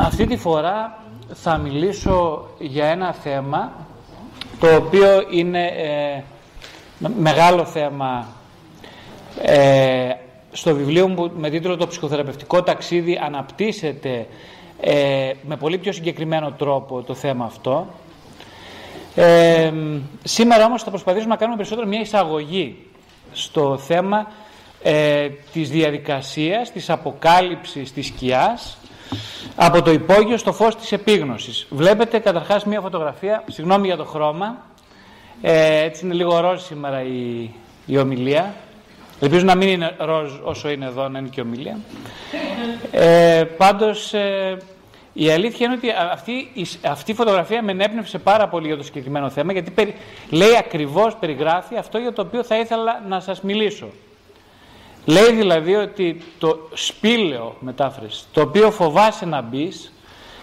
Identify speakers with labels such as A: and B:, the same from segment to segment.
A: Αυτή τη φορά θα μιλήσω για ένα θέμα το οποίο είναι ε, μεγάλο θέμα ε, στο βιβλίο μου με τίτλο «Το ψυχοθεραπευτικό ταξίδι» αναπτύσσεται ε, με πολύ πιο συγκεκριμένο τρόπο το θέμα αυτό. Ε, σήμερα όμως θα προσπαθήσουμε να κάνουμε περισσότερο μια εισαγωγή στο θέμα ε, της διαδικασίας, της αποκάλυψης της σκιάς από το υπόγειο στο φως της επίγνωσης. Βλέπετε καταρχάς μια φωτογραφία, συγγνώμη για το χρώμα, ε, έτσι είναι λίγο ροζ σήμερα η, η ομιλία. Ελπίζω να μην είναι ροζ όσο είναι εδώ, να είναι και ομιλία. Ε, πάντως, ε, η αλήθεια είναι ότι αυτή, αυτή η φωτογραφία με ενέπνευσε πάρα πολύ για το συγκεκριμένο θέμα, γιατί περι, λέει ακριβώς, περιγράφει αυτό για το οποίο θα ήθελα να σας μιλήσω. Λέει δηλαδή ότι το σπήλαιο μετάφρασης, το οποίο φοβάσαι να μπεις,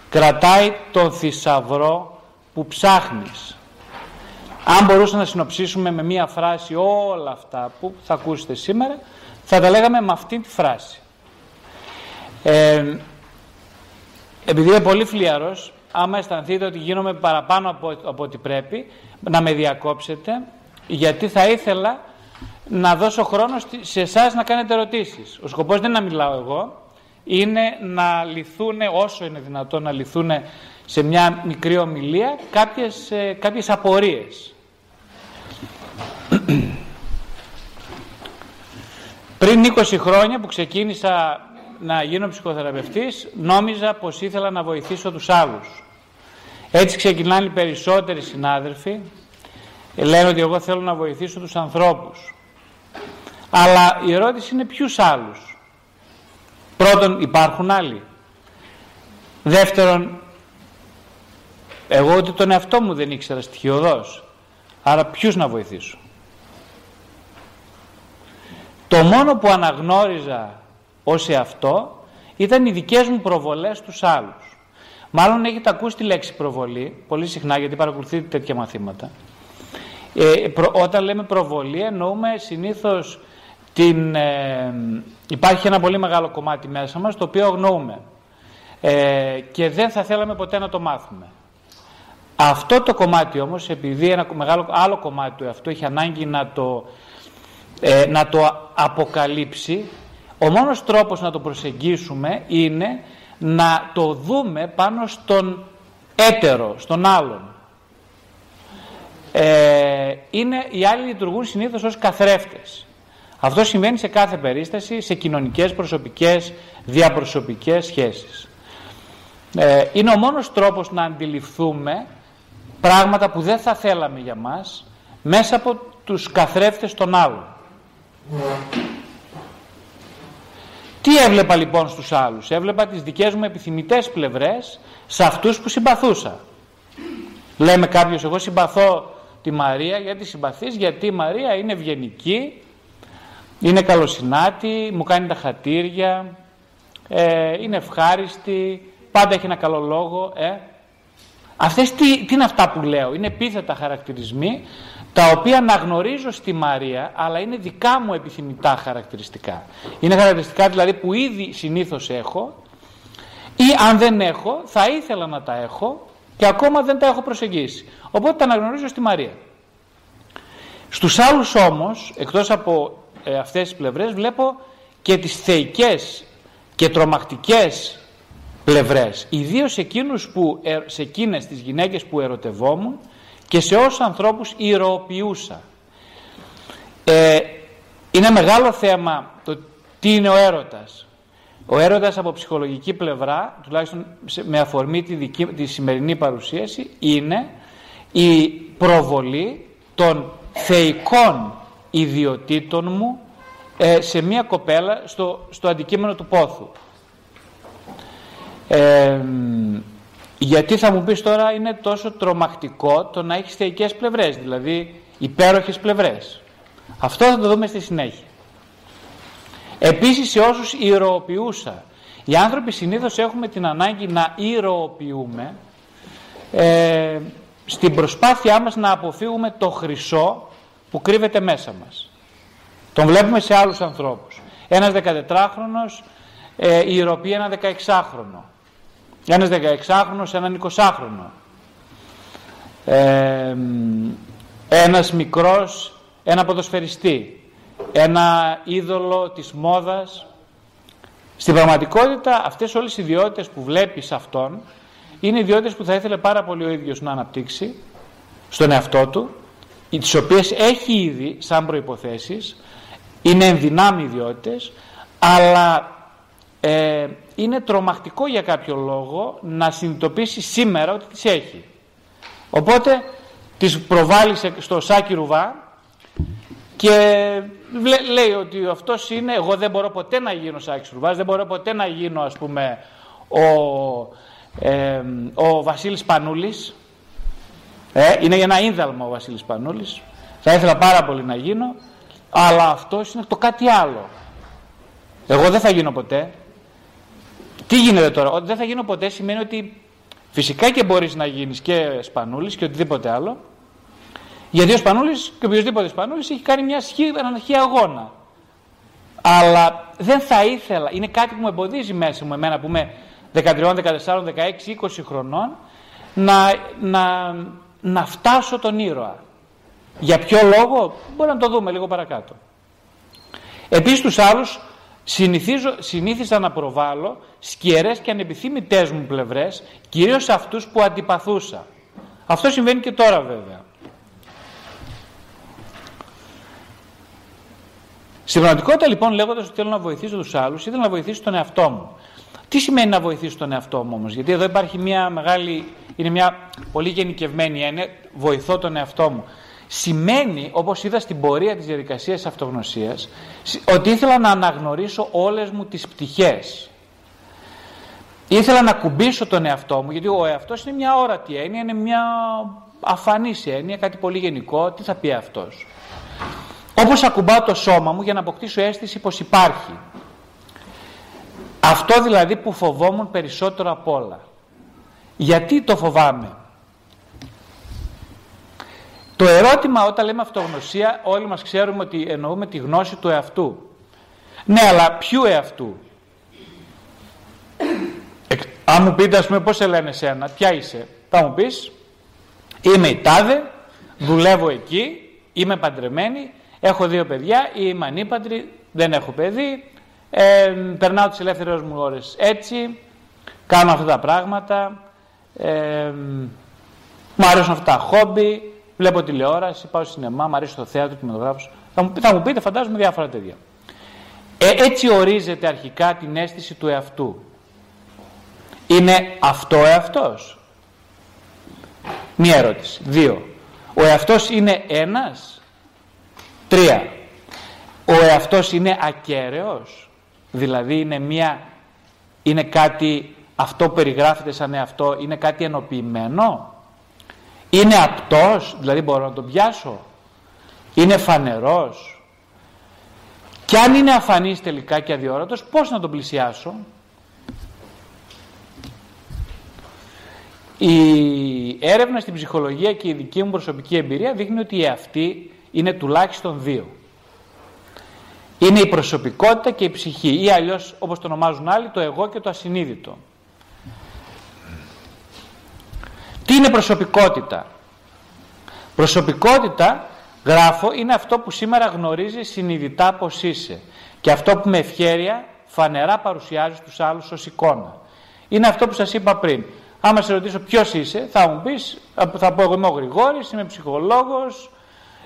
A: κρατάει τον θησαυρό που ψάχνεις. Αν μπορούσαμε να συνοψίσουμε με μία φράση όλα αυτά που θα ακούσετε σήμερα, θα τα λέγαμε με αυτή τη φράση. Ε, επειδή είμαι πολύ φλιαρός, άμα αισθανθείτε ότι γίνομαι παραπάνω από, από ό,τι πρέπει, να με διακόψετε, γιατί θα ήθελα να δώσω χρόνο σε εσάς να κάνετε ερωτήσεις. Ο σκοπός δεν είναι να μιλάω εγώ, είναι να λυθούν όσο είναι δυνατόν να λυθούν σε μια μικρή ομιλία κάποιες, ε, κάποιες απορίες. Πριν 20 χρόνια που ξεκίνησα να γίνω ψυχοθεραπευτής, νόμιζα πως ήθελα να βοηθήσω τους άλλους. Έτσι ξεκινάνε οι περισσότεροι συνάδελφοι, λένε ότι εγώ θέλω να βοηθήσω τους ανθρώπους. Αλλά η ερώτηση είναι ποιους άλλους. Πρώτον υπάρχουν άλλοι. Δεύτερον, εγώ ότι τον εαυτό μου δεν ήξερα στοιχειοδός. Άρα ποιους να βοηθήσω. Το μόνο που αναγνώριζα ως εαυτό ήταν οι δικές μου προβολές στους άλλους. Μάλλον έχετε ακούσει τη λέξη προβολή, πολύ συχνά γιατί παρακολουθείτε τέτοια μαθήματα. Ε, όταν λέμε προβολή εννοούμε συνήθως την, ε, υπάρχει ένα πολύ μεγάλο κομμάτι μέσα μας το οποίο αγνοούμε ε, και δεν θα θέλαμε ποτέ να το μάθουμε. Αυτό το κομμάτι όμως, επειδή ένα μεγάλο άλλο κομμάτι του εαυτού έχει ανάγκη να το, ε, να το αποκαλύψει, ο μόνος τρόπος να το προσεγγίσουμε είναι να το δούμε πάνω στον έτερο, στον άλλον. Ε, είναι, οι άλλοι λειτουργούν συνήθως ως καθρέφτες. Αυτό συμβαίνει σε κάθε περίσταση, σε κοινωνικές, προσωπικές, διαπροσωπικές σχέσεις. Ε, είναι ο μόνος τρόπος να αντιληφθούμε πράγματα που δεν θα θέλαμε για μας μέσα από τους καθρέφτες των άλλων. Τι έβλεπα λοιπόν στους άλλους; Έβλεπα τις δικές μου επιθυμητές πλευρές σε αυτούς που συμπαθούσα. Λέμε κάποιος εγώ συμπαθώ τη Μαρία γιατί συμπαθείς γιατί η Μαρία είναι ευγενική είναι καλοσυνάτη, μου κάνει τα χατήρια, ε, είναι ευχάριστη, πάντα έχει ένα καλό λόγο. Ε. Αυτές τι, τι είναι αυτά που λέω, είναι επίθετα χαρακτηρισμοί τα οποία αναγνωρίζω στη Μαρία αλλά είναι δικά μου επιθυμητά χαρακτηριστικά. Είναι χαρακτηριστικά δηλαδή που ήδη συνήθως έχω ή αν δεν έχω θα ήθελα να τα έχω και ακόμα δεν τα έχω προσεγγίσει. Οπότε τα αναγνωρίζω στη Μαρία. Στους άλλους όμως, εκτός από ε, αυτές τις πλευρές βλέπω και τις θεϊκές και τρομακτικές πλευρές ιδίως εκείνους που, ε, σε εκείνες τις γυναίκες που ερωτευόμουν και σε όσους ανθρώπους ηρωοποιούσα ε, είναι μεγάλο θέμα το τι είναι ο έρωτας ο έρωτας από ψυχολογική πλευρά τουλάχιστον με αφορμή τη, δική, τη σημερινή παρουσίαση είναι η προβολή των θεϊκών ιδιωτήτων μου ε, σε μία κοπέλα στο, στο αντικείμενο του πόθου. Ε, γιατί θα μου πεις τώρα είναι τόσο τρομακτικό το να έχεις θεϊκές πλευρές, δηλαδή υπέροχες πλευρές. Αυτό θα το δούμε στη συνέχεια. Επίσης σε όσους ηρωοποιούσα. Οι άνθρωποι συνήθως έχουμε την ανάγκη να ηρωοποιούμε ε, στην προσπάθειά μας να αποφύγουμε το χρυσό που κρύβεται μέσα μας. Τον βλέπουμε σε άλλους ανθρώπους. Ένας 14χρονος ε, ηρωπεί ένα 16χρονο. ένας 16χρονος, έναν 20χρονο. Ε, ένας μικρός, ένα ποδοσφαιριστή, ένα είδωλο της μόδας. Στην πραγματικότητα αυτές όλες οι ιδιότητες που βλέπεις αυτόν είναι ιδιότητες που θα ήθελε πάρα πολύ ο ίδιος να αναπτύξει στον εαυτό του, τις οποίες έχει ήδη σαν προϋποθέσεις, είναι ενδυνάμει ιδιότητες, αλλά ε, είναι τρομακτικό για κάποιο λόγο να συνειδητοποιήσει σήμερα ότι τις έχει. Οπότε τις προβάλλει στο σάκι ρουβά και λέει ότι αυτός είναι, εγώ δεν μπορώ ποτέ να γίνω σάκι ρουβάς, δεν μπορώ ποτέ να γίνω ας πούμε ο, ε, ο Βασίλης Πανούλης, ε, είναι ένα ίνδαλμα ο Βασίλης Πανούλης, θα ήθελα πάρα πολύ να γίνω, αλλά αυτός είναι το κάτι άλλο. Εγώ δεν θα γίνω ποτέ. Τι γίνεται τώρα, ότι δεν θα γίνω ποτέ σημαίνει ότι φυσικά και μπορείς να γίνεις και Σπανούλης και οτιδήποτε άλλο, γιατί ο Σπανούλης και οποιοδήποτε Σπανούλης έχει κάνει μια σχή, έναν αγώνα. Αλλά δεν θα ήθελα, είναι κάτι που με εμποδίζει μέσα μου εμένα που είμαι 13, 14, 16, 20 χρονών να, να, να φτάσω τον ήρωα. Για ποιο λόγο μπορεί να το δούμε λίγο παρακάτω. Επίσης τους άλλους συνηθίζω, συνήθιζα να προβάλλω σκιερές και ανεπιθύμητές μου πλευρές, κυρίως αυτούς που αντιπαθούσα. Αυτό συμβαίνει και τώρα βέβαια. Στην πραγματικότητα λοιπόν λέγοντας ότι θέλω να βοηθήσω τους άλλους, ήθελα να βοηθήσω τον εαυτό μου. Τι σημαίνει να βοηθήσω τον εαυτό μου όμως, Γιατί εδώ υπάρχει μια μεγάλη, είναι μια πολύ γενικευμένη έννοια, βοηθώ τον εαυτό μου. Σημαίνει, όπως είδα στην πορεία της διαδικασίας αυτογνωσίας, ότι ήθελα να αναγνωρίσω όλες μου τις πτυχές. Ήθελα να κουμπίσω τον εαυτό μου, γιατί ο εαυτός είναι μια όρατη έννοια, είναι μια αφανής έννοια, κάτι πολύ γενικό. Τι θα πει αυτός; Όπως ακουμπάω το σώμα μου για να αποκτήσω αίσθηση πως υπάρχει. Αυτό δηλαδή που φοβόμουν περισσότερο απ' όλα. Γιατί το φοβάμαι; Το ερώτημα όταν λέμε αυτογνωσία όλοι μας ξέρουμε ότι εννοούμε τη γνώση του εαυτού. Ναι αλλά ποιου εαυτού; Αν μου πείτε ας πούμε πώς σε λένε σένα, ποια είσαι; Θα μου πεις είμαι η τάδε, δουλεύω εκεί, είμαι παντρεμένη, Έχω δύο παιδιά, είμαι ανήπαντρη, δεν έχω παιδί, ε, περνάω τις ελεύθερες μου ώρες έτσι, κάνω αυτά τα πράγματα, ε, μου αρέσουν αυτά τα χόμπι, βλέπω τηλεόραση, πάω σινεμά, μου αρέσει το θέατρο, κινηματογράφος. Θα μου, θα μου πείτε, φαντάζομαι διάφορα τέτοια. Ε, έτσι ορίζεται αρχικά την αίσθηση του εαυτού. Είναι αυτό εαυτός; Μία ερώτηση. Δύο. Ο εαυτός είναι ένας; Τρία. Ο εαυτός είναι ακέραιος, δηλαδή είναι, μια, είναι κάτι, αυτό που περιγράφεται σαν εαυτό, είναι κάτι ενοποιημένο. Είναι απτός, δηλαδή μπορώ να τον πιάσω. Είναι φανερός. Και αν είναι αφανής τελικά και αδιόρατος, πώς να τον πλησιάσω; Η έρευνα στην ψυχολογία και η δική μου προσωπική εμπειρία δείχνει ότι η αυτή είναι τουλάχιστον δύο. Είναι η προσωπικότητα και η ψυχή ή αλλιώς όπως το ονομάζουν άλλοι το εγώ και το ασυνείδητο. Τι είναι προσωπικότητα; Προσωπικότητα, γράφω, είναι αυτό που σήμερα γνωρίζει συνειδητά πως είσαι και αυτό που με ευχέρεια φανερά παρουσιάζει στους άλλους ως εικόνα. Είναι αυτό που σας είπα πριν. Άμα σε ρωτήσω ποιος είσαι, θα μου πεις, θα πω εγώ είμαι ο Γρηγόρης, είμαι ψυχολόγος,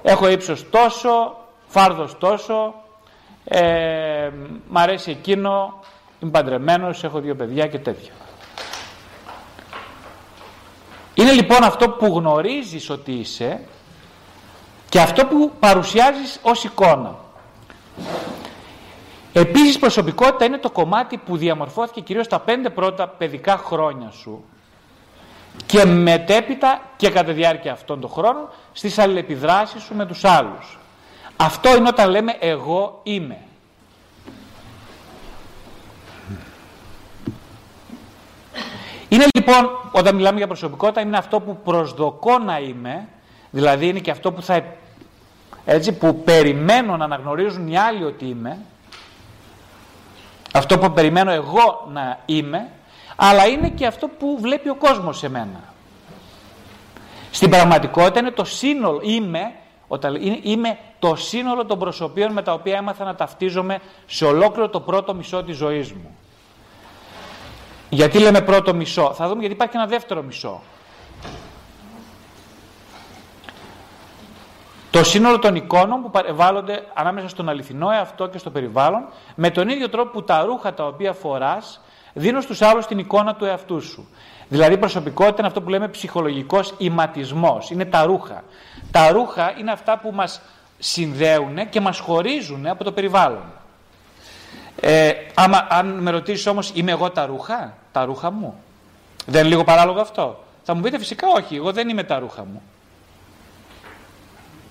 A: Έχω ύψος τόσο, φάρδος τόσο, ε, μ' αρέσει εκείνο, είμαι παντρεμένος, έχω δύο παιδιά και τέτοια. Είναι λοιπόν αυτό που γνωρίζεις ότι είσαι και αυτό που παρουσιάζεις ως εικόνα. Επίσης προσωπικότητα είναι το κομμάτι που διαμορφώθηκε κυρίως τα πέντε πρώτα παιδικά χρόνια σου και μετέπειτα και κατά τη διάρκεια αυτών των χρόνων στις αλληλεπιδράσεις σου με τους άλλους. Αυτό είναι όταν λέμε εγώ είμαι. Είναι λοιπόν, όταν μιλάμε για προσωπικότητα, είναι αυτό που προσδοκώ να είμαι, δηλαδή είναι και αυτό που θα έτσι, που περιμένω να αναγνωρίζουν οι άλλοι ότι είμαι, αυτό που περιμένω εγώ να είμαι, αλλά είναι και αυτό που βλέπει ο κόσμος σε μένα. Στην πραγματικότητα είναι το σύνολο, είμαι, όταν, είμαι το σύνολο των προσωπίων με τα οποία έμαθα να ταυτίζομαι σε ολόκληρο το πρώτο μισό της ζωής μου. Γιατί λέμε πρώτο μισό; Θα δούμε γιατί υπάρχει ένα δεύτερο μισό. Το σύνολο των εικόνων που παρεβάλλονται ανάμεσα στον αληθινό εαυτό και στο περιβάλλον με τον ίδιο τρόπο που τα ρούχα τα οποία φοράς δίνουν στους άλλους την εικόνα του εαυτού σου. Δηλαδή προσωπικότητα είναι αυτό που λέμε ψυχολογικός ηματισμός. Είναι τα ρούχα. Τα ρούχα είναι αυτά που μας συνδέουν και μας χωρίζουν από το περιβάλλον. Ε, άμα, αν με ρωτήσεις όμως είμαι εγώ τα ρούχα, τα ρούχα μου. Δεν είναι λίγο παράλογο αυτό; Θα μου πείτε φυσικά όχι, εγώ δεν είμαι τα ρούχα μου.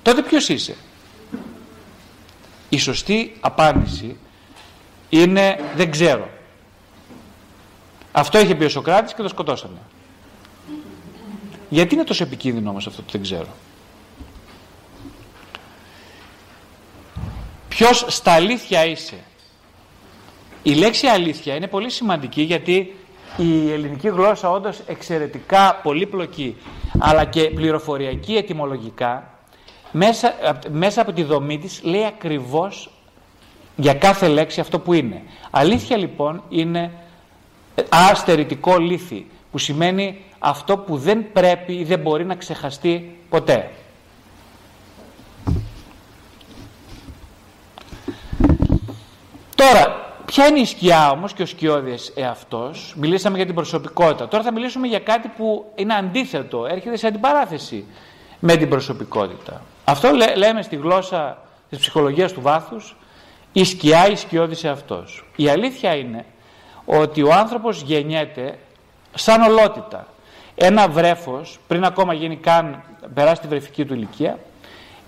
A: Τότε ποιος είσαι; Η σωστή απάντηση είναι δεν ξέρω. Αυτό είχε πει ο Σοκράτης και το σκοτώσαμε. Γιατί είναι τόσο επικίνδυνο όμως αυτό το δεν ξέρω; Ποιος στα αλήθεια είσαι; Η λέξη αλήθεια είναι πολύ σημαντική γιατί η ελληνική γλώσσα όντως εξαιρετικά πολύπλοκη αλλά και πληροφοριακή ετυμολογικά μέσα, μέσα από τη δομή της λέει ακριβώς για κάθε λέξη αυτό που είναι. Αλήθεια λοιπόν είναι αστερητικό λύθη που σημαίνει αυτό που δεν πρέπει ή δεν μπορεί να ξεχαστεί ποτέ. Τώρα, ποια είναι η σκιά όμως και ο σκιώδης εαυτός; Μιλήσαμε για την προσωπικότητα. Τώρα θα μιλήσουμε για κάτι που είναι αντίθετο, έρχεται σε αντιπαράθεση με την προσωπικότητα. Αυτό λέμε στη γλώσσα της ψυχολογίας του βάθους η σκιά, η σκιώδης εαυτός. Η αλήθεια είναι ότι ο άνθρωπος γεννιέται σαν ολότητα. Ένα βρέφος, πριν ακόμα γίνει καν, περάσει τη βρεφική του ηλικία,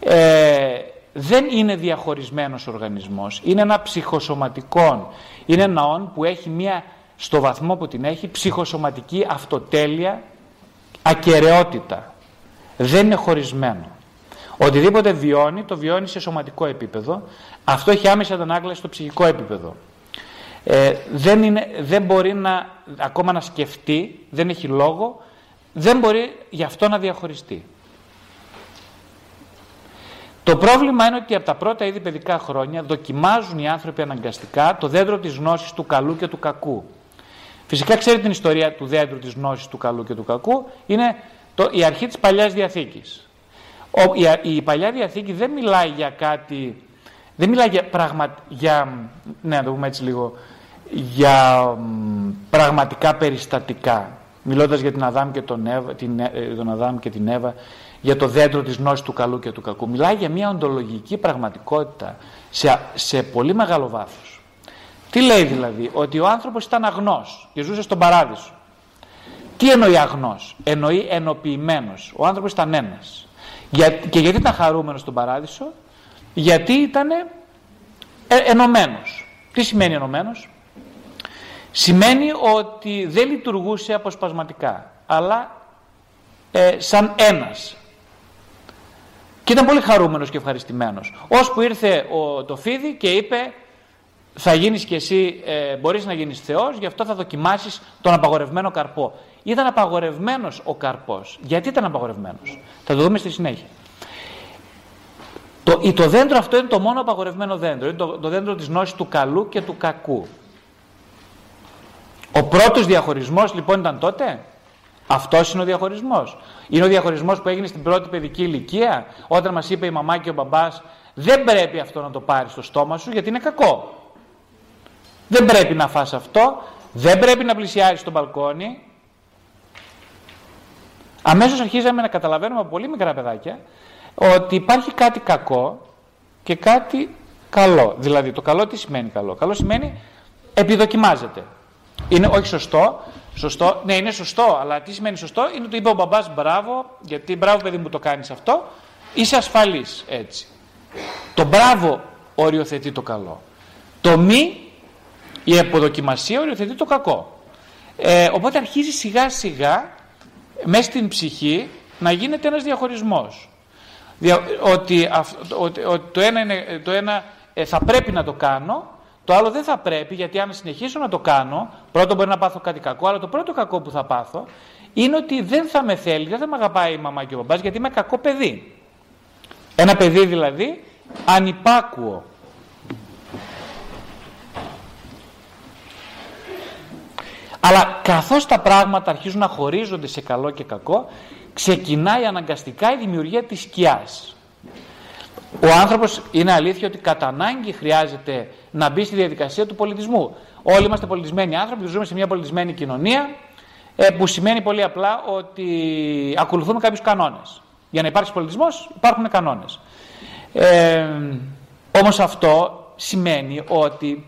A: ε, δεν είναι διαχωρισμένος οργανισμός. Είναι ένα ψυχοσωματικό, είναι ένα όν που έχει μία, στο βαθμό που την έχει, ψυχοσωματική αυτοτέλεια, ακαιρεότητα. Δεν είναι χωρισμένο. Οτιδήποτε βιώνει, το βιώνει σε σωματικό επίπεδο. Αυτό έχει άμεση αντανάκλαση στο ψυχικό επίπεδο. Ε, δεν, είναι, δεν μπορεί να, ακόμα να σκεφτεί, δεν έχει λόγο, δεν μπορεί γι' αυτό να διαχωριστεί. Το πρόβλημα είναι ότι από τα πρώτα ήδη παιδικά χρόνια δοκιμάζουν οι άνθρωποι αναγκαστικά το δέντρο της γνώσης του καλού και του κακού. Φυσικά ξέρετε την ιστορία του δέντρου της γνώσης του καλού και του κακού, είναι το, η αρχή της Παλιάς Διαθήκης. Ο, η, η Παλιά Διαθήκη δεν μιλάει για κάτι, δεν μιλάει για, πραγμα, για ναι, να το πούμε έτσι λίγο, για πραγματικά περιστατικά. Μιλώντας για την Αδάμ και τον, Εύα, την, ε, τον Αδάμ και την Εύα, για το δέντρο της γνώσης του καλού και του κακού. Μιλάει για μια οντολογική πραγματικότητα σε, σε πολύ μεγάλο βάθος. Τι λέει δηλαδή, ότι ο άνθρωπος ήταν αγνός και ζούσε στον παράδεισο. Τι εννοεί αγνός, εννοεί ενοποιημένος. Ο άνθρωπος ήταν ένας. Για, και γιατί ήταν χαρούμενος στον παράδεισο, γιατί ήταν ε, ενωμένος. Τι σημαίνει ενωμένος, σημαίνει ότι δεν λειτουργούσε αποσπασματικά, αλλά ε, σαν ένας. Και ήταν πολύ χαρούμενος και ευχαριστημένος. Ώσπου ήρθε ο, το φίδι και είπε θα γίνεις και εσύ, ε, μπορείς να γίνεις Θεός, γι' αυτό θα δοκιμάσεις τον απαγορευμένο καρπό. Ήταν απαγορευμένος ο καρπός. Γιατί ήταν απαγορευμένος; Θα το δούμε στη συνέχεια. Το, το δέντρο αυτό είναι το μόνο απαγορευμένο δέντρο. Είναι το, το δέντρο της γνώσης του καλού και του κακού. Ο πρώτος διαχωρισμός λοιπόν ήταν τότε; Αυτός είναι ο διαχωρισμός. Είναι ο διαχωρισμός που έγινε στην πρώτη παιδική ηλικία όταν μας είπε η μαμά και ο μπαμπάς δεν πρέπει αυτό να το πάρεις στο στόμα σου γιατί είναι κακό. Δεν πρέπει να φας αυτό, δεν πρέπει να πλησιάρεις το μπαλκόνι. Αμέσως αρχίζαμε να καταλαβαίνουμε από πολύ μικρά παιδάκια ότι υπάρχει κάτι κακό και κάτι καλό. Δηλαδή το καλό τι σημαίνει καλό; Καλό σημαίνει επιδοκιμάζεται. Είναι όχι σωστό. Σωστό, ναι, είναι σωστό, αλλά τι σημαίνει σωστό, είναι ότι είπε ο μπαμπάς μπράβο, γιατί μπράβο παιδί μου το κάνεις αυτό, είσαι ασφαλής έτσι. Το μπράβο οριοθετεί το καλό. Το μη, η αποδοκιμασία οριοθετεί το κακό. Ε, οπότε αρχίζει σιγά σιγά μέσα στην ψυχή να γίνεται ένας διαχωρισμός. Ότι, ότι, ότι το ένα, είναι, το ένα ε, θα πρέπει να το κάνω, το άλλο δεν θα πρέπει, γιατί αν συνεχίσω να το κάνω, πρώτον μπορεί να πάθω κάτι κακό, αλλά το πρώτο κακό που θα πάθω είναι ότι δεν θα με θέλει, δεν θα με αγαπάει η μαμά και ο μπαμπάς, γιατί είμαι κακό παιδί. Ένα παιδί δηλαδή ανυπάκουο. Αλλά καθώς τα πράγματα αρχίζουν να χωρίζονται σε καλό και κακό, ξεκινάει αναγκαστικά η δημιουργία της σκιάς. Ο άνθρωπος είναι αλήθεια ότι κατά ανάγκη χρειάζεται να μπει στη διαδικασία του πολιτισμού. Όλοι είμαστε πολιτισμένοι άνθρωποι, ζούμε σε μια πολιτισμένη κοινωνία ε, που σημαίνει πολύ απλά ότι ακολουθούμε κάποιους κανόνες. Για να υπάρξει πολιτισμός υπάρχουν κανόνες. Ε, όμως αυτό σημαίνει ότι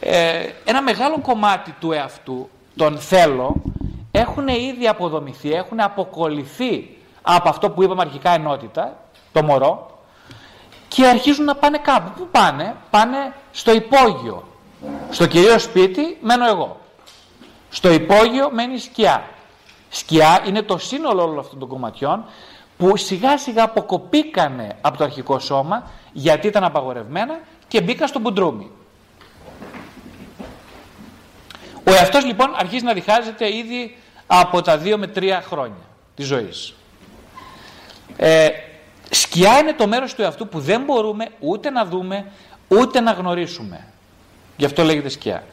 A: ε, ένα μεγάλο κομμάτι του εαυτού, τον θέλω, έχουν ήδη αποδομηθεί, έχουν αποκολληθεί από αυτό που είπαμε αρχικά ενότητα, το μωρό, και αρχίζουν να πάνε κάπου. Πού πάνε, πάνε στο υπόγειο. Στο κυρίως σπίτι μένω εγώ. Στο υπόγειο μένει σκιά. Σκιά είναι το σύνολο όλων αυτών των κομματιών που σιγά σιγά αποκοπήκανε από το αρχικό σώμα γιατί ήταν απαγορευμένα και μπήκα στο μπουντρούμι. Ο εαυτός λοιπόν αρχίζει να διχάζεται ήδη από τα δύο με τρία χρόνια της ζωής. Ε, σκιά είναι το μέρος του εαυτού που δεν μπορούμε ούτε να δούμε ούτε να γνωρίσουμε. Γι' αυτό λέγεται σκιά.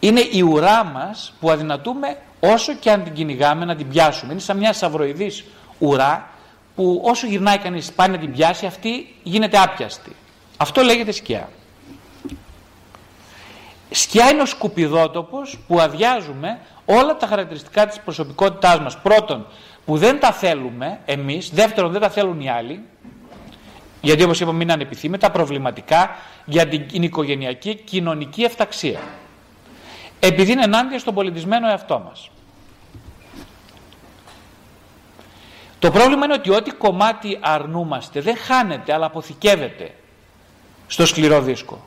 A: Είναι η ουρά μας που αδυνατούμε όσο και αν την κυνηγάμε να την πιάσουμε. Είναι σαν μια σαυροειδής ουρά που όσο γυρνάει κανείς πάει να την πιάσει αυτή γίνεται άπιαστη. Αυτό λέγεται σκιά. Σκιά είναι ο σκουπιδότοπος που αδειάζουμε όλα τα χαρακτηριστικά της προσωπικότητάς μας. Πρώτον, που δεν τα θέλουμε εμείς. Δεύτερον, δεν τα θέλουν οι άλλοι. Γιατί όπως είπαμε είναι ανεπιθύμητα, προβληματικά για την οικογενειακή κοινωνική εφταξία. Επειδή είναι ενάντια στον πολιτισμένο εαυτό μας. Το πρόβλημα είναι ότι ό,τι κομμάτι αρνούμαστε δεν χάνεται αλλά αποθηκεύεται στο σκληρό δίσκο.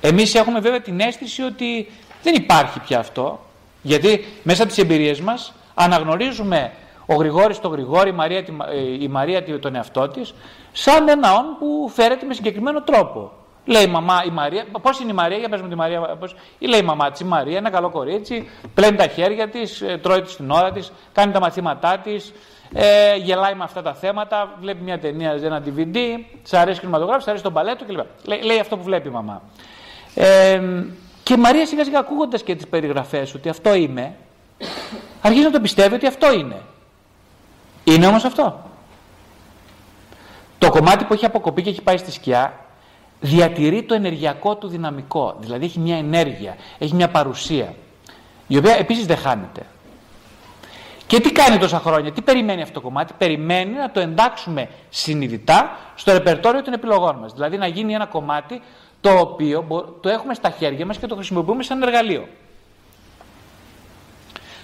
A: Εμείς έχουμε βέβαια την αίσθηση ότι δεν υπάρχει πια αυτό γιατί μέσα από τις εμπειρίες μας αναγνωρίζουμε ο Γρηγόρης τον Γρηγόρη, η Μαρία, ε, η Μαρία τον εαυτό της σαν έναν που φέρεται με συγκεκριμένο τρόπο. Λέει η μαμά η Μαρία, πώς είναι η Μαρία, για πες μου τη Μαρία, πώς, ή λέει η μαμά της η Μαρία, ένα καλό κορίτσι, πλένει τα χέρια της, ε, τρώει της την ώρα της, κάνει τα μαθήματά της, ε, γελάει με αυτά τα θέματα, βλέπει μια ταινία, ένα DVD, της αρέσει κινηματογράφη, της αρέσει το παλέτο κλπ. Λέει, λέει αυτό που βλέπει η μαμά. Ε, και η Μαρία σιγά σιγά ακούγοντας και τις περιγραφές ότι αυτό είμαι, αρχίζει να το πιστεύει ότι αυτό είναι. Είναι όμως αυτό. Το κομμάτι που έχει αποκοπεί και έχει πάει στη σκιά διατηρεί το ενεργειακό του δυναμικό. Δηλαδή έχει μια ενέργεια, έχει μια παρουσία, η οποία επίσης δεν χάνεται. Και τι κάνει τόσα χρόνια, τι περιμένει αυτό το κομμάτι, περιμένει να το εντάξουμε συνειδητά στο ρεπερτόριο των επιλογών μας. Δηλαδή να γίνει ένα κομμάτι το οποίο το έχουμε στα χέρια μας και το χρησιμοποιούμε σαν εργαλείο.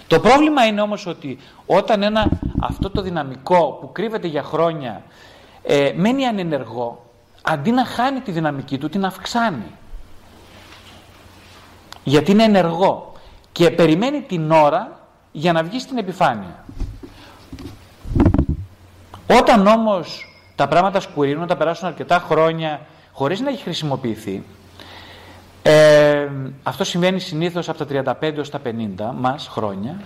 A: Το πρόβλημα είναι όμως ότι όταν ένα, αυτό το δυναμικό που κρύβεται για χρόνια ε, μένει ανενεργό, αντί να χάνει τη δυναμική του, την αυξάνει. Γιατί είναι ενεργό και περιμένει την ώρα για να βγει στην επιφάνεια. Όταν όμως τα πράγματα σκουρίνουν, τα περάσουν αρκετά χρόνια χωρίς να έχει χρησιμοποιηθεί, ε, αυτό συμβαίνει συνήθως από τα 35 έως τα 50 μας χρόνια,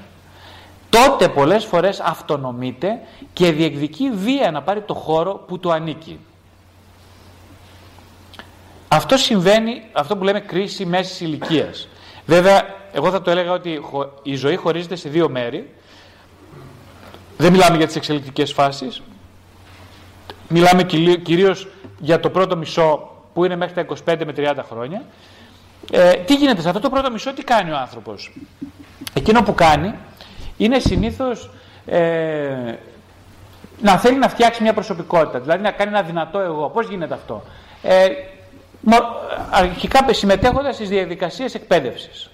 A: τότε πολλές φορές αυτονομείται και διεκδικεί βία να πάρει το χώρο που του ανήκει. Αυτό συμβαίνει, αυτό που λέμε κρίση μέσης ηλικίας. Βέβαια, εγώ θα το έλεγα ότι η ζωή χωρίζεται σε δύο μέρη. Δεν μιλάμε για τις εξελικτικές φάσεις. Μιλάμε κυρίως για το πρώτο μισό που είναι μέχρι τα 25 με 30 χρόνια. Ε, τι γίνεται σε αυτό το πρώτο μισό, τι κάνει ο άνθρωπος; Εκείνο που κάνει είναι συνήθως ε, να θέλει να φτιάξει μια προσωπικότητα, δηλαδή να κάνει ένα δυνατό εγώ. Πώς γίνεται αυτό; Ε, αρχικά συμμετέχοντας στις διαδικασίες εκπαίδευσης.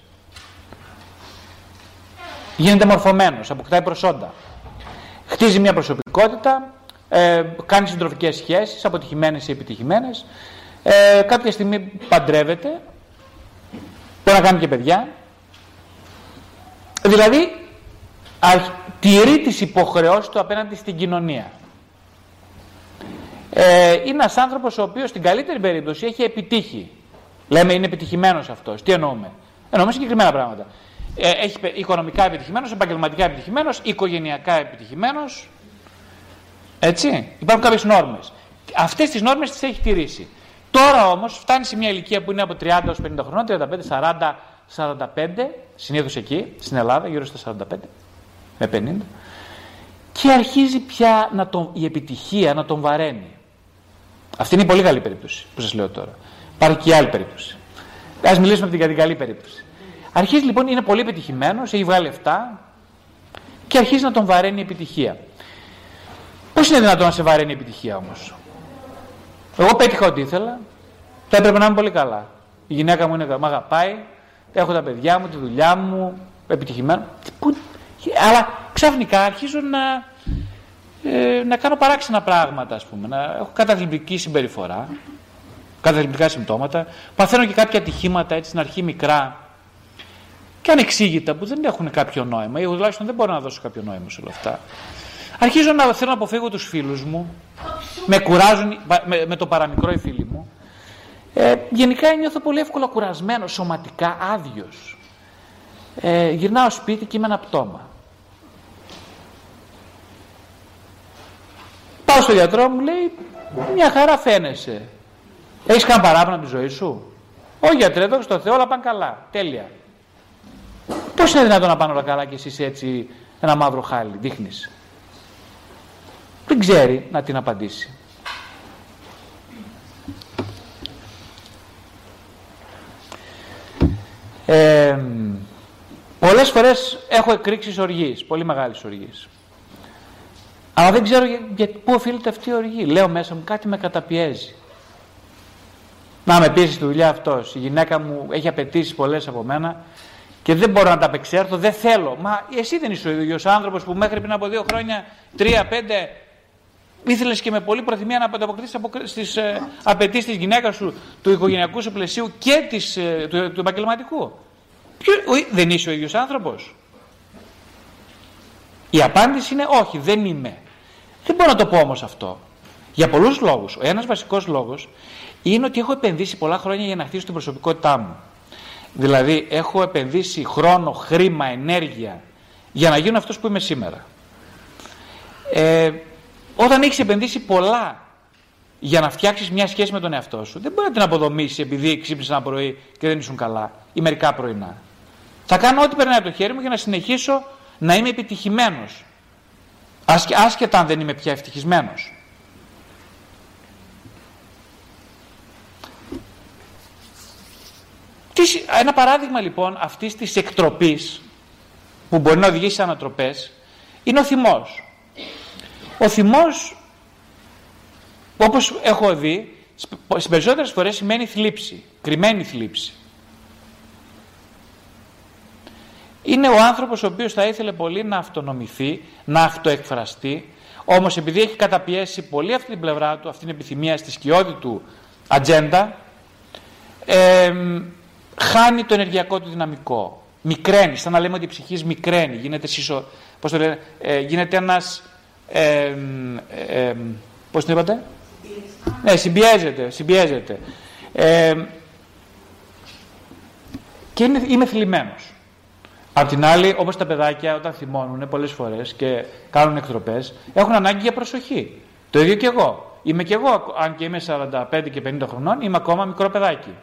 A: Γίνεται μορφωμένος, αποκτάει προσόντα. Χτίζει μια προσωπικότητα, ε, κάνεις συντροφικές σχέσεις, αποτυχημένες ή επιτυχημένες. Ε, κάποια στιγμή παντρεύεται, μπορεί να κάνει και παιδιά. Δηλαδή, τηρεί τις υποχρεώσεις του απέναντι στην κοινωνία. Ε, είναι ένας άνθρωπος ο οποίος στην καλύτερη περίπτωση έχει επιτύχει Λέμε είναι επιτυχημένος αυτός. Τι εννοούμε; Εννοούμε συγκεκριμένα πράγματα. Ε, έχει οικονομικά επιτυχημένος, επαγγελματικά επιτυχημένος, οικογενειακά επιτυχημένος. Έτσι. Υπάρχουν κάποιες νόρμες. Αυτές τις νόρμες τις έχει τηρήσει. Τώρα όμως φτάνει σε μια ηλικία που είναι από 30 έως 50 χρονών, 35, 40, 45, συνήθως εκεί, στην Ελλάδα, γύρω στα 45 με 50, και αρχίζει πια να τον, η επιτυχία να τον βαραίνει. Αυτή είναι η πολύ καλή περίπτωση που σας λέω τώρα. Υπάρχει και άλλη περίπτωση. Α μιλήσουμε από την καλή περίπτωση. Αρχίζει λοιπόν, είναι πολύ επιτυχημένος, έχει βγάλει λεφτά και αρχίζει να τον βαραίνει η επιτυχία. Πώς είναι δυνατόν να σε βαραίνει η επιτυχία όμως; Εγώ πέτυχα ό,τι ήθελα, θα έπρεπε να είμαι πολύ καλά. Η γυναίκα μου είναι, με αγαπάει, έχω τα παιδιά μου, τη δουλειά μου, επιτυχημένο. Αλλά ξαφνικά αρχίζω να, ε, να κάνω παράξενα πράγματα, ας πούμε. Να έχω καταθλιπτική συμπεριφορά, καταθλιπτικά συμπτώματα. Παθαίνω και κάποια ατυχήματα έτσι στην αρχή μικρά και ανεξήγητα που δεν έχουν κάποιο νόημα. Εγώ τουλάχιστον δεν μπορώ να δώσω κάποιο νόημα σε όλα αυτά. Αρχίζω να θέλω να αποφύγω τους φίλους μου, με κουράζουν με, με το παραμικρό οι φίλοι μου. Ε, γενικά νιώθω πολύ εύκολα κουρασμένος, σωματικά άδειος. Ε, γυρνάω σπίτι και είμαι ένα πτώμα. Πάω στο γιατρό μου λέει μια χαρά φαίνεσαι. Έχεις κάνει παράπονα από τη ζωή σου; Όχι γιατρέ, δόξα στο Θεό, όλα πάνε καλά. Τέλεια. Πώς είναι δυνατόν να πάνε όλα καλά και εσύ έτσι ένα μαύρο χάλι δείχνεις. Δεν ξέρει να την απαντήσει. Ε, πολλές φορές έχω εκρήξεις οργής, πολύ μεγάλης οργής. Αλλά δεν ξέρω για, για πού οφείλεται αυτή η οργή. Λέω μέσα μου κάτι με καταπιέζει. Να με πείσει στη δουλειά αυτός. Η γυναίκα μου έχει απαιτήσει πολλές από μένα και δεν μπορώ να τα απεξέρθω, δεν θέλω. Μα εσύ δεν είσαι ο ίδιος άνθρωπος που μέχρι πριν από δύο χρόνια, τρία, πέντε, ήθελες και με πολύ προθυμία να ανταποκριθείς στις ε, απαιτήσεις της γυναίκας σου, του οικογενειακού σου πλαισίου και της, ε, του, του επαγγελματικού; Ποιο, δεν είσαι ο ίδιος άνθρωπος. Η απάντηση είναι όχι, δεν είμαι. Δεν μπορώ να το πω όμως αυτό. Για πολλούς λόγους. Ο ένας βασικός λόγος είναι ότι έχω επενδύσει πολλά χρόνια για να χτίσω την προσωπικότητά μου. Δηλαδή, έχω επενδύσει χρόνο, χρήμα, ενέργεια για να γίνω αυτός που είμαι σήμερα. Ε, όταν έχεις επενδύσει πολλά για να φτιάξεις μια σχέση με τον εαυτό σου, δεν μπορεί να την αποδομήσεις επειδή ξύπνησες ένα πρωί και δεν ήσουν καλά ή μερικά πρωινά. Θα κάνω ό,τι περνάει από το χέρι μου για να συνεχίσω να είμαι επιτυχημένος. Άσχετα αν δεν είμαι πια ευτυχισμένος. Ένα παράδειγμα λοιπόν αυτής της εκτροπής που μπορεί να οδηγήσει σε ανατροπές είναι ο θυμός. Ο θυμός όπως έχω δει στις περισσότερες φορές σημαίνει θλίψη, κρυμμένη θλίψη. Είναι ο άνθρωπος ο οποίος θα ήθελε πολύ να αυτονομηθεί, να αυτοεκφραστεί, όμως επειδή έχει καταπιέσει πολύ αυτή την πλευρά του, αυτή την επιθυμία στη σκιώδη του ατζέντα, ε, χάνει το ενεργειακό του δυναμικό. Μικραίνει, σαν να λέμε ότι η ψυχή μικραίνει, γίνεται, συσο, πώς το λένε, ε, γίνεται ένας, ε, ε, πώς το είπατε, ναι, συμπιέζεται, συμπιέζεται. Ε, και είναι, είμαι θλιμμένος. Απ' την άλλη, όπως τα παιδάκια όταν θυμώνουν πολλές φορές και κάνουν εκτροπές, έχουν ανάγκη για προσοχή. Το ίδιο και εγώ. Είμαι και εγώ, αν και είμαι 45 και 50 χρονών, είμαι ακόμα μικρό παιδάκι.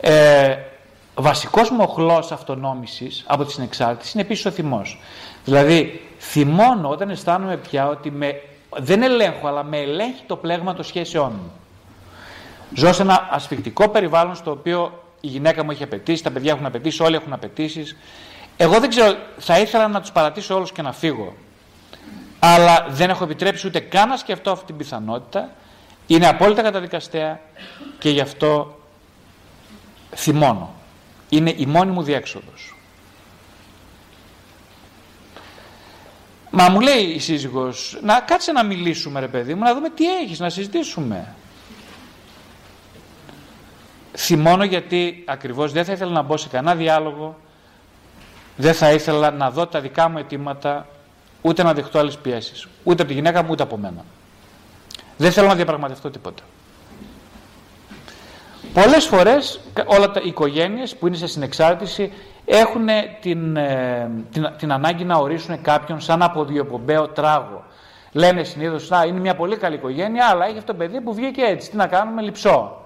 A: Ε, βασικός μοχλός αυτονόμησης από τη συνεξάρτηση είναι επίσης ο θυμός. Δηλαδή, θυμώνω όταν αισθάνομαι πια ότι με, δεν ελέγχω, αλλά με ελέγχει το πλέγμα των σχέσεών μου. Ζω σε ένα ασφικτικό περιβάλλον στο οποίο η γυναίκα μου έχει απαιτήσει, τα παιδιά έχουν απαιτήσει, όλοι έχουν απαιτήσεις. Εγώ δεν ξέρω, θα ήθελα να τους παρατήσω όλους και να φύγω. Αλλά δεν έχω επιτρέψει ούτε καν να σκεφτώ αυτή την πιθανότητα. Είναι απόλυτα καταδικαστέα και γι' αυτό θυμώνω. Είναι η μόνη μου διέξοδος. Μα μου λέει η σύζυγος, να κάτσε να μιλήσουμε ρε παιδί μου, να δούμε τι έχεις, να συζητήσουμε. Θυμώνω γιατί ακριβώς δεν θα ήθελα να μπω σε κανένα διάλογο, δεν θα ήθελα να δω τα δικά μου αιτήματα, ούτε να δεχτώ άλλες πιέσεις. Ούτε από τη γυναίκα μου, ούτε από μένα. Δεν θέλω να διαπραγματευτώ τίποτα. πολλές φορές όλα τα οικογένειες που είναι σε συνεξάρτηση έχουν την, ε, την, την ανάγκη να ορίσουν κάποιον σαν αποδιοπομπαίο τράγο. Λένε συνήθως, Α, είναι μια πολύ καλή οικογένεια, αλλά έχει αυτό το παιδί που βγήκε έτσι. Τι να κάνουμε, λυψό.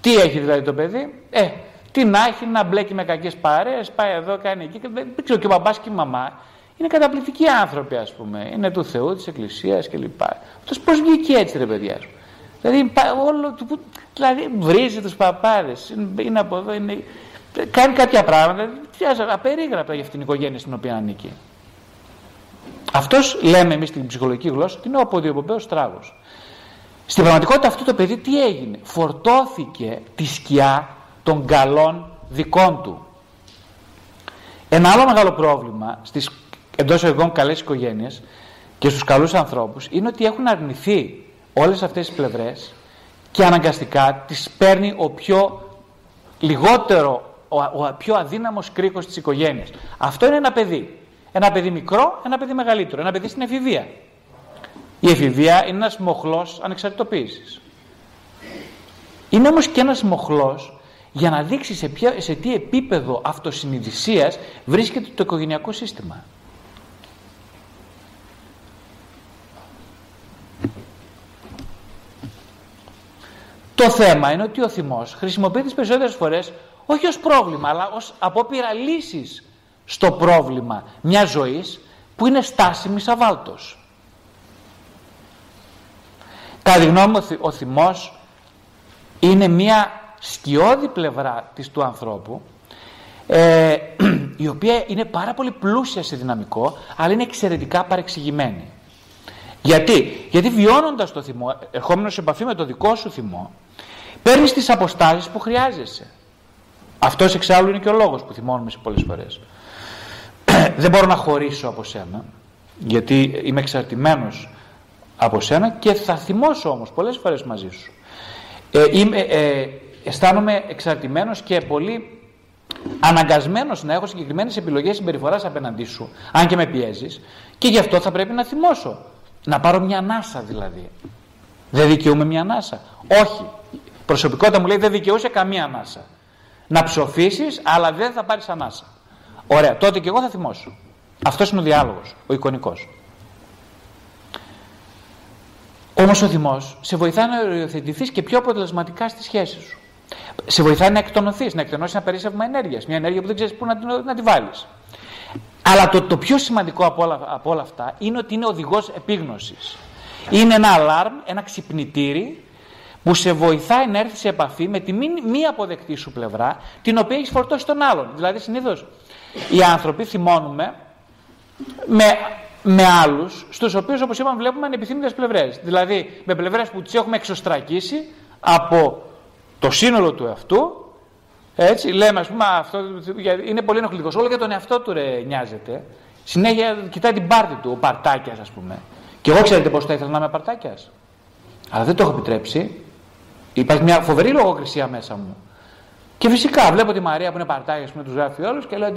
A: Τι έχει δηλαδή το παιδί, Ε, τι να έχει, να μπλέκει με κακές παρέες, πάει εδώ, κάνει εκεί. Δεν ξέρω και ο μπαμπάς και η μαμά είναι καταπληκτικοί άνθρωποι, ας πούμε. Είναι του Θεού, της Εκκλησίας κλπ. Αυτός πώς βγήκε έτσι, ρε παιδιά. Δηλαδή, όλο, δηλαδή βρίζει τους παπάδες. Είναι, από εδώ, είναι, κάνει κάποια πράγματα. Απερίγραπτα για αυτήν την οικογένεια στην οποία ανήκει. Αυτός λέμε εμείς στην ψυχολογική γλώσσα ότι είναι ο αποδιοπομπαίο τράγο. Στην πραγματικότητα αυτό το παιδί τι έγινε; Φορτώθηκε τη σκιά των καλών δικών του. Ένα άλλο μεγάλο πρόβλημα στις εντός εγγών καλές οικογένειες και στους καλούς ανθρώπους είναι ότι έχουν αρνηθεί όλες αυτές τις πλευρές και αναγκαστικά τις παίρνει ο πιο λιγότερο, ο, ο πιο αδύναμος κρίκος της οικογένειας. Αυτό είναι ένα παιδί. Ένα παιδί μικρό, ένα παιδί μεγαλύτερο. Ένα παιδί στην εφηβεία. Η εφηβεία είναι ένας μοχλός ανεξαρτητοποίησης. Είναι όμως και ένας μοχλός για να δείξει σε, ποια, σε τι επίπεδο αυτοσυνειδησίας βρίσκεται το οικογενειακό σύστημα. Το θέμα είναι ότι ο θυμός χρησιμοποιεί τις περισσότερες φορές όχι ως πρόβλημα αλλά ως απόπειρα λύσης στο πρόβλημα μιας ζωής που είναι στάσιμη αβάλτος. Κατά τη γνώμη μου ο θυμός είναι μια σκιώδη πλευρά της του ανθρώπου ε, η οποία είναι πάρα πολύ πλούσια σε δυναμικό αλλά είναι εξαιρετικά παρεξηγημένη. Γιατί, Γιατί βιώνοντας το θυμό, ερχόμενος σε επαφή με το δικό σου θυμό παίρνεις τις αποστάσεις που χρειάζεσαι. Αυτός εξάλλου είναι και ο λόγος που θυμώνουμε σε πολλές φορές. Δεν μπορώ να χωρίσω από σένα γιατί είμαι εξαρτημένος από σένα και θα θυμώσω όμως πολλές φορές μαζί σου. Ε, είμαι, ε, αισθάνομαι εξαρτημένος και πολύ αναγκασμένος να έχω συγκεκριμένες επιλογές συμπεριφοράς απέναντί σου, αν και με πιέζεις, και γι' αυτό θα πρέπει να θυμώσω. Να πάρω μια ανάσα δηλαδή. Δεν δικαιούμαι μια ανάσα. Όχι. Η προσωπικότητα μου λέει δεν δικαιούσε καμία ανάσα. Να ψοφήσεις αλλά δεν θα πάρεις ανάσα. Ωραία. Τότε και εγώ θα θυμώσω. Αυτός είναι ο διάλογος, ο εικονικός. Όμως ο θυμός σε βοηθάει να οριοθετηθείς και πιο αποτελεσματικά στη σχέση σου. Σε βοηθάει να εκτονωθείς, να εκτονώσεις ένα περίσσευμα ενέργειας. Μια ενέργεια που δεν ξέρεις πού να, να τη βάλεις. Αλλά το, το πιο σημαντικό από όλα, από όλα αυτά είναι ότι είναι οδηγός επίγνωσης. Είναι ένα αλάρμ, ένα ξυπνητήρι που σε βοηθάει να έρθεις σε επαφή με τη μη, μη αποδεκτή σου πλευρά την οποία έχεις φορτώσει τον άλλον. Δηλαδή συνήθως οι άνθρωποι θυμώνουμε με, με άλλους, στους οποίους όπως είπαμε βλέπουμε ανεπιθύμητες πλευρές. Δηλαδή με πλευρές που τις έχουμε εξωστρακίσει από το σύνολο του εαυτού. Έτσι, λέμε, ας πούμε, αυτό είναι πολύ ενοχλητικός. Όλο για τον εαυτό του ρε, νοιάζεται. Συνέχεια κοιτάει την πάρτη του, ο παρτάκιας, ας πούμε. Και εγώ ξέρετε πώς θα ήθελα να είμαι παρτάκιας; Αλλά δεν το έχω επιτρέψει. Υπάρχει μια φοβερή λογοκρισία μέσα μου. Και φυσικά βλέπω τη Μαρία που είναι παρτάκια με τους γράφει όλους και λέω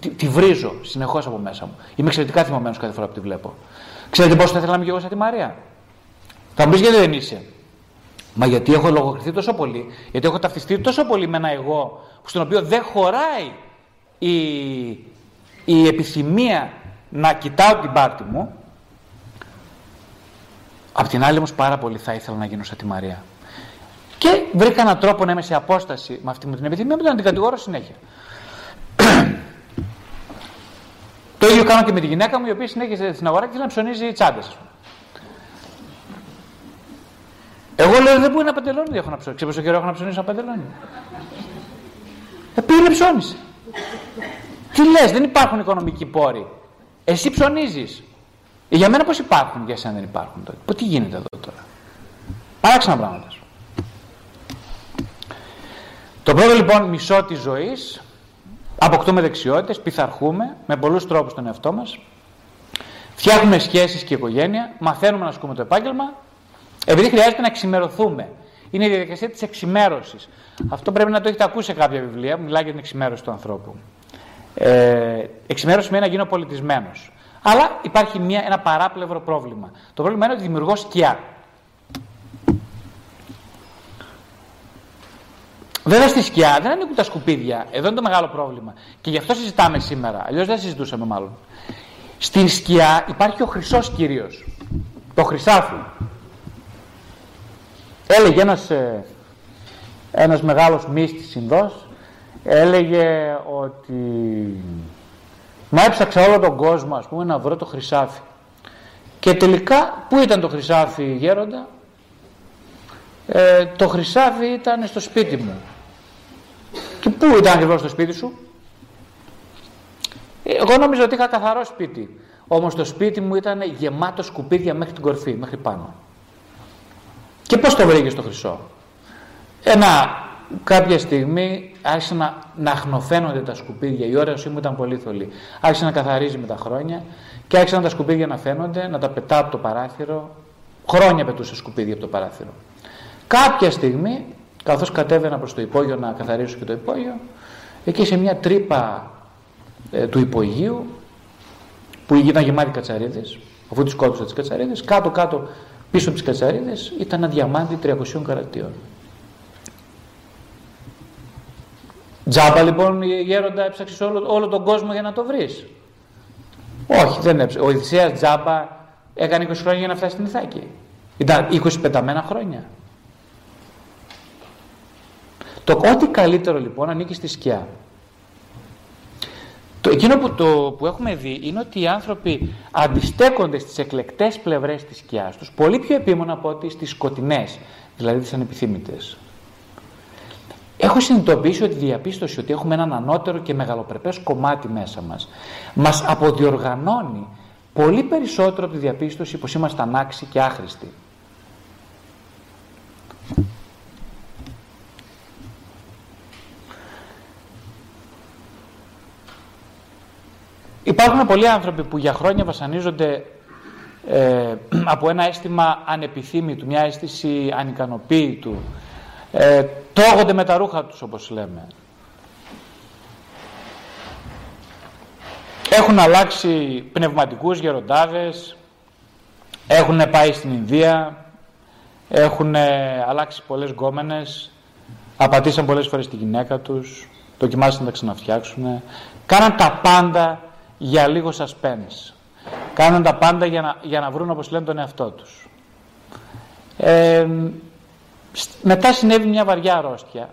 A: τη, τη βρίζω συνεχώς από μέσα μου. Είμαι εξαιρετικά θυμωμένος κάθε φορά που τη βλέπω. Ξέρετε πώς θα ήθελα να είμαι και εγώ σαν τη Μαρία; Θα μου πεις γιατί δεν είσαι. Μα γιατί έχω λογοκριθεί τόσο πολύ, γιατί έχω ταυτιστεί τόσο πολύ με ένα εγώ, στον οποίο δεν χωράει η, η επιθυμία να κοιτάω την πάρτη μου. Απ' την άλλη όμως πάρα πολύ θα ήθελα να γίνω σαν τη Μαρία. Και βρήκα έναν τρόπο να είμαι σε απόσταση με αυτή μου την επιθυμία που την αντικατηγορώ συνέχεια. Το ίδιο κάνω και με τη γυναίκα μου, η οποία συνέχισε στην αγορά και θέλει να ψωνίζει τσάντες. Εγώ λέω δεν μπορεί να παντελόνι έχω να ψωνίσω. Ξέρω πόσο καιρό έχω να ψωνίσω ένα παντελόνι. Ε, πήρε ψώνισε. Τι λες, δεν υπάρχουν οικονομικοί πόροι. Εσύ ψωνίζεις. Ε, για μένα πώς υπάρχουν, για εσένα δεν υπάρχουν τότε. Πω, τι γίνεται εδώ τώρα. Παράξενα πράγματα. Το πρώτο λοιπόν μισό της ζωής αποκτούμε δεξιότητες, πειθαρχούμε με πολλούς τρόπους τον εαυτό μας, φτιάχνουμε σχέσεις και οικογένεια, μαθαίνουμε να ασκούμε το επάγγελμα, επειδή χρειάζεται να εξημερωθούμε. Είναι η διαδικασία της εξημέρωσης. Αυτό πρέπει να το έχετε ακούσει σε κάποια βιβλία, μιλάει για την εξημέρωση του ανθρώπου. Ε, εξημέρωση σημαίνει να γίνω πολιτισμένος. Αλλά υπάρχει μια, ένα παράπλευρο πρόβλημα. Το πρόβλημα είναι ότι δημιουργώ σκιά. Βέβαια στη σκιά δεν ανήκουν τα σκουπίδια. Εδώ είναι το μεγάλο πρόβλημα. Και γι' αυτό συζητάμε σήμερα. Αλλιώς δεν συζητούσαμε μάλλον. Στην σκιά υπάρχει ο χρυσός κυρίως. Το χρυσάφι. Έλεγε ένας, ε, ένας μεγάλος μύστης Ινδός, έλεγε ότι μα έψαξα όλο τον κόσμο ας πούμε να βρω το χρυσάφι. Και τελικά πού ήταν το χρυσάφι γέροντα, ε, το χρυσάφι ήταν στο σπίτι μου. Και πού ήταν ακριβώς στο σπίτι σου; Ε, εγώ νόμιζα ότι είχα καθαρό σπίτι. Όμως το σπίτι μου ήταν γεμάτο σκουπίδια μέχρι την κορφή, μέχρι πάνω. Και πώς το βρήκες το χρυσό; Ένα, κάποια στιγμή άρχισε να, να χνοφαίνονται τα σκουπίδια. Η όρασή μου ήταν πολύ θολή. Άρχισε να καθαρίζει με τα χρόνια και άρχισαν τα σκουπίδια να φαίνονται, να τα πετάω από το παράθυρο. Χρόνια πετούσε σκουπίδια από το παράθυρο. Κάποια στιγμή, καθώς κατέβαινα προς το υπόγειο να καθαρίσω και το υπόγειο, εκεί σε μια τρύπα ε, του υπογείου, που ήταν γεμάτη κατσαρίδες, αφού τις σκότωσα τις κατσαρίδες, κάτω-κάτω πίσω από τις κατσαρίδες ήταν ένα διαμάντι 300 καρατίων. Τζάμπα λοιπόν γέροντα έψαξες όλο, όλο τον κόσμο για να το βρεις. Όχι, δεν έψαξε. Ο Ιδησέας Τζάμπα έκανε 20 χρόνια για να φτάσει στην Ιθάκη. Ήταν 20 πεταμένα χρόνια. Το ό,τι καλύτερο λοιπόν ανήκει στη σκιά. Το, εκείνο που, το, που έχουμε δει είναι ότι οι άνθρωποι αντιστέκονται στις εκλεκτές πλευρές της σκιάς τους πολύ πιο επίμονα από ότι στις σκοτεινές, δηλαδή τις ανεπιθύμητες. Έχω συνειδητοποιήσει ότι η διαπίστωση ότι έχουμε έναν ανώτερο και μεγαλοπρεπές κομμάτι μέσα μας μας αποδιοργανώνει πολύ περισσότερο από τη διαπίστωση πως είμαστε ανάξιοι και άχρηστοι. Υπάρχουν πολλοί άνθρωποι που για χρόνια βασανίζονται ε, από ένα αίσθημα ανεπιθύμητου, μια αίσθηση ανικανοποίητου. Ε, τρώγονται με τα ρούχα τους όπως λέμε. Έχουν αλλάξει πνευματικούς γεροντάδες, έχουν πάει στην Ινδία, έχουν αλλάξει πολλές γκόμενες, απατήσαν πολλές φορές τη γυναίκα τους, δοκιμάσαν να τα ξαναφτιάξουν, κάναν τα πάντα για λίγο suspense. Κάνουν τα πάντα για να, για να βρουν όπως λένε τον εαυτό τους. Ε, μετά συνέβη μια βαριά αρρώστια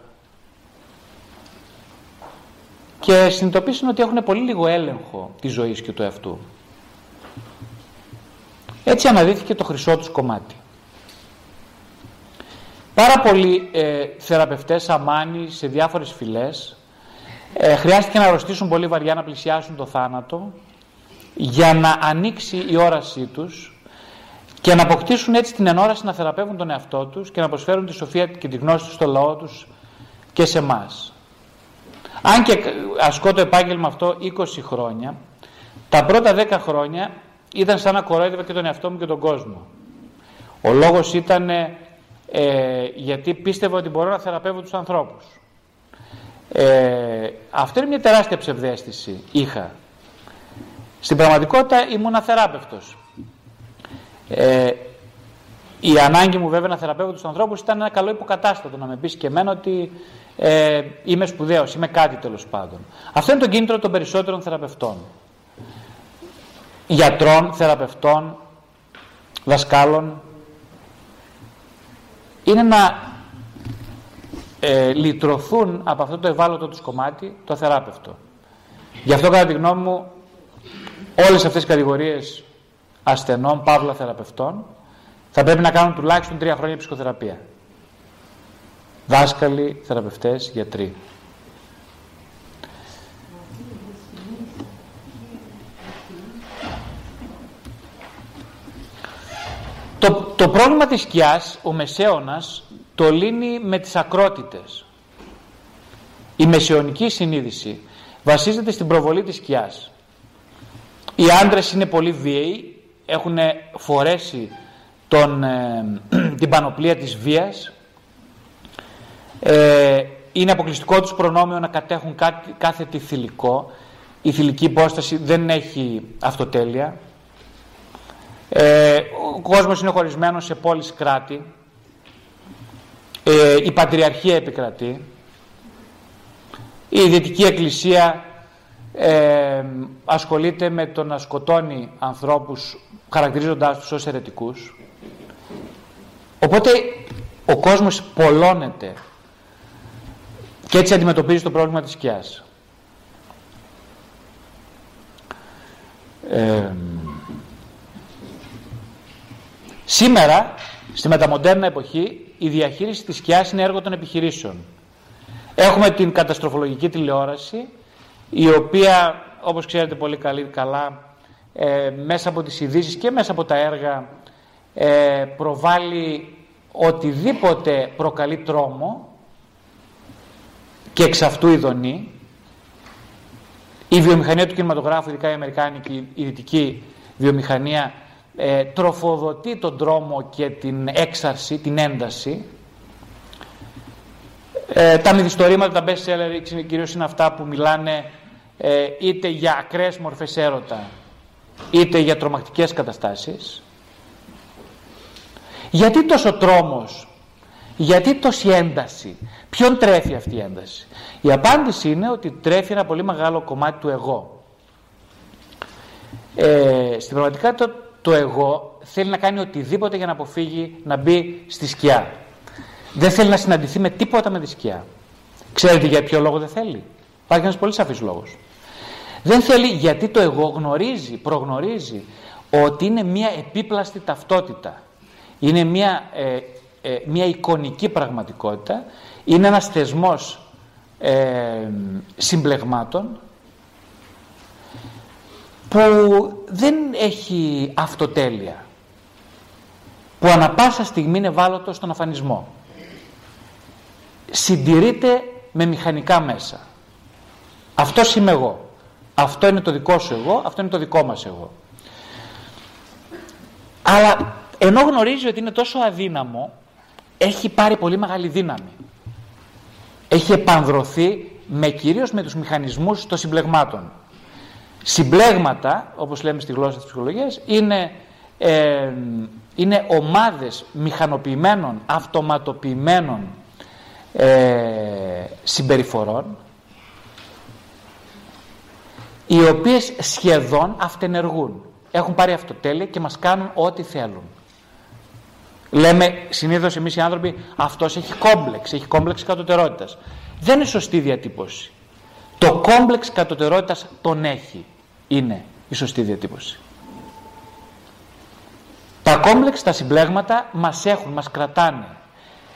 A: και συνειδητοποίησαν ότι έχουν πολύ λίγο έλεγχο της ζωής και του εαυτού. Έτσι αναδύθηκε το χρυσό τους κομμάτι. Πάρα πολλοί ε, θεραπευτές αμάνοι σε διάφορες φυλές ε, χρειάστηκε να αρρωστήσουν πολύ βαριά να πλησιάσουν το θάνατο για να ανοίξει η όρασή τους και να αποκτήσουν έτσι την ενόραση να θεραπεύουν τον εαυτό τους και να προσφέρουν τη σοφία και τη γνώση τους στο λαό τους και σε εμάς. Αν και ασκώ το επάγγελμα αυτό 20 χρόνια, τα πρώτα 10 χρόνια ήταν σαν να κορόιδευα και τον εαυτό μου και τον κόσμο. Ο λόγος ήταν ε, γιατί πίστευα ότι μπορώ να θεραπεύω τους ανθρώπους. Ε, αυτό είναι μια τεράστια ψευδέστηση. Είχα. Στην πραγματικότητα ήμουν αθεράπευτος. Ε, η ανάγκη μου βέβαια να θεραπεύω τους ανθρώπους ήταν ένα καλό υποκατάστατο να με πεις και εμένα ότι ε, είμαι σπουδαίος, είμαι κάτι τέλος πάντων. Αυτό είναι το κίνητρο των περισσότερων θεραπευτών. Γιατρών, θεραπευτών, δασκάλων. Είναι να ε, λυτρωθούν από αυτό το ευάλωτο τους κομμάτι, το θεράπευτο. Γι' αυτό κατά τη γνώμη μου όλες αυτές οι κατηγορίες ασθενών, παύλα θεραπευτών θα πρέπει να κάνουν τουλάχιστον τρία χρόνια ψυχοθεραπεία. Δάσκαλοι, θεραπευτές, γιατροί. Το, το πρόβλημα της σκιάς, ο Μεσαίωνας το λύνει με τις ακρότητες. Η μεσαιωνική συνείδηση βασίζεται στην προβολή της σκιάς. Οι άντρες είναι πολύ βίαιοι, έχουν φορέσει τον, ε, την πανοπλία της βίας, ε, είναι αποκλειστικό τους προνόμιο να κατέχουν κάτι, κάθε τι θηλυκό, η θηλυκή υπόσταση δεν έχει αυτοτέλεια, ε, ο κόσμος είναι χωρισμένος σε πόλεις κράτη, ε, η πατριαρχία επικρατεί. Η Δυτική Εκκλησία ε, ασχολείται με το να σκοτώνει ανθρώπους χαρακτηρίζοντάς τους ως αιρετικούς. Οπότε ο κόσμος πολλώνεται και έτσι αντιμετωπίζει το πρόβλημα της σκιάς. Ε, σήμερα, στη μεταμοντέρνα εποχή, η διαχείριση της σκιάς είναι έργο των επιχειρήσεων. Έχουμε την καταστροφολογική τηλεόραση, η οποία, όπως ξέρετε πολύ καλή, καλά, ε, μέσα από τις ειδήσεις και μέσα από τα έργα ε, προβάλλει οτιδήποτε προκαλεί τρόμο και εξ αυτού ειδονή η βιομηχανία του κινηματογράφου, ειδικά η αμερικάνικη, η δυτική βιομηχανία ε, τροφοδοτεί τον τρόμο και την έξαρση, την ένταση. Ε, τα μυθιστορήματα, τα best seller κυρίως είναι αυτά που μιλάνε ε, είτε για ακραίες μορφές έρωτα είτε για τρομακτικές καταστάσεις. Γιατί τόσο τρόμος γιατί τόση ένταση ποιον τρέφει αυτή η ένταση. Η απάντηση είναι ότι τρέφει ένα πολύ μεγάλο κομμάτι του εγώ. Ε, στην πραγματικότητα το, το εγώ θέλει να κάνει οτιδήποτε για να αποφύγει να μπει στη σκιά. Δεν θέλει να συναντηθεί με τίποτα με τη σκιά. Ξέρετε για ποιο λόγο δεν θέλει; Υπάρχει ένας πολύ σαφής λόγος δεν θέλει γιατί το εγώ γνωρίζει, προγνωρίζει ότι είναι μια επίπλαστη ταυτότητα. Είναι μια, ε, ε, μια εικονική πραγματικότητα. Είναι ένας θεσμός ε, συμπλεγμάτων που δεν έχει αυτοτέλεια. Που ανα πάσα στιγμή είναι βάλωτο στον αφανισμό. Συντηρείται με μηχανικά μέσα. Αυτός είμαι εγώ. Αυτό είναι το δικό σου εγώ, αυτό είναι το δικό μας εγώ. Αλλά ενώ γνωρίζει ότι είναι τόσο αδύναμο, έχει πάρει πολύ μεγάλη δύναμη. Έχει επανδρωθεί με κυρίως με τους μηχανισμούς των συμπλεγμάτων. Συμπλέγματα, όπως λέμε στη γλώσσα της ψυχολογίας, είναι, ε, είναι ομάδες μηχανοποιημένων, αυτοματοποιημένων ε, συμπεριφορών οι οποίες σχεδόν αυτενεργούν. Έχουν πάρει αυτοτέλεια και μας κάνουν ό,τι θέλουν. Λέμε συνήθως εμείς οι άνθρωποι αυτός έχει κόμπλεξ, έχει κόμπλεξ κατωτερότητας. Δεν είναι σωστή διατύπωση. Το κόμπλεξ κατωτερότητας τον έχει. Είναι η σωστή διατύπωση. Τα κόμπλεξ, τα συμπλέγματα μας έχουν, μας κρατάνε.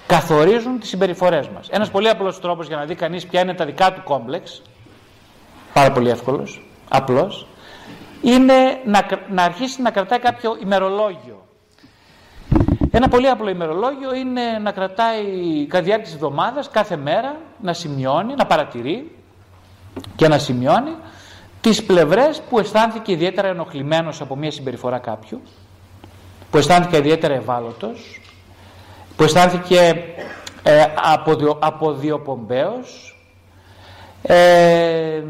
A: Καθορίζουν τις συμπεριφορές μας. Ένας πολύ απλός τρόπος για να δει κανείς ποια είναι τα δικά του κόμπλεξ πάρα πολύ εύκολος, απλός, είναι να, να αρχίσει να κρατάει κάποιο ημερολόγιο. Ένα πολύ απλό ημερολόγιο είναι να κρατάει κατά διάρκεια της εβδομάδας, κάθε μέρα, να σημειώνει, να παρατηρεί και να σημειώνει τις πλευρές που αισθάνθηκε ιδιαίτερα ενοχλημένος από μια συμπεριφορά κάποιου, που αισθάνθηκε ιδιαίτερα ευάλωτος, που αισθάνθηκε ε, αποδιοπομπαίος, ε,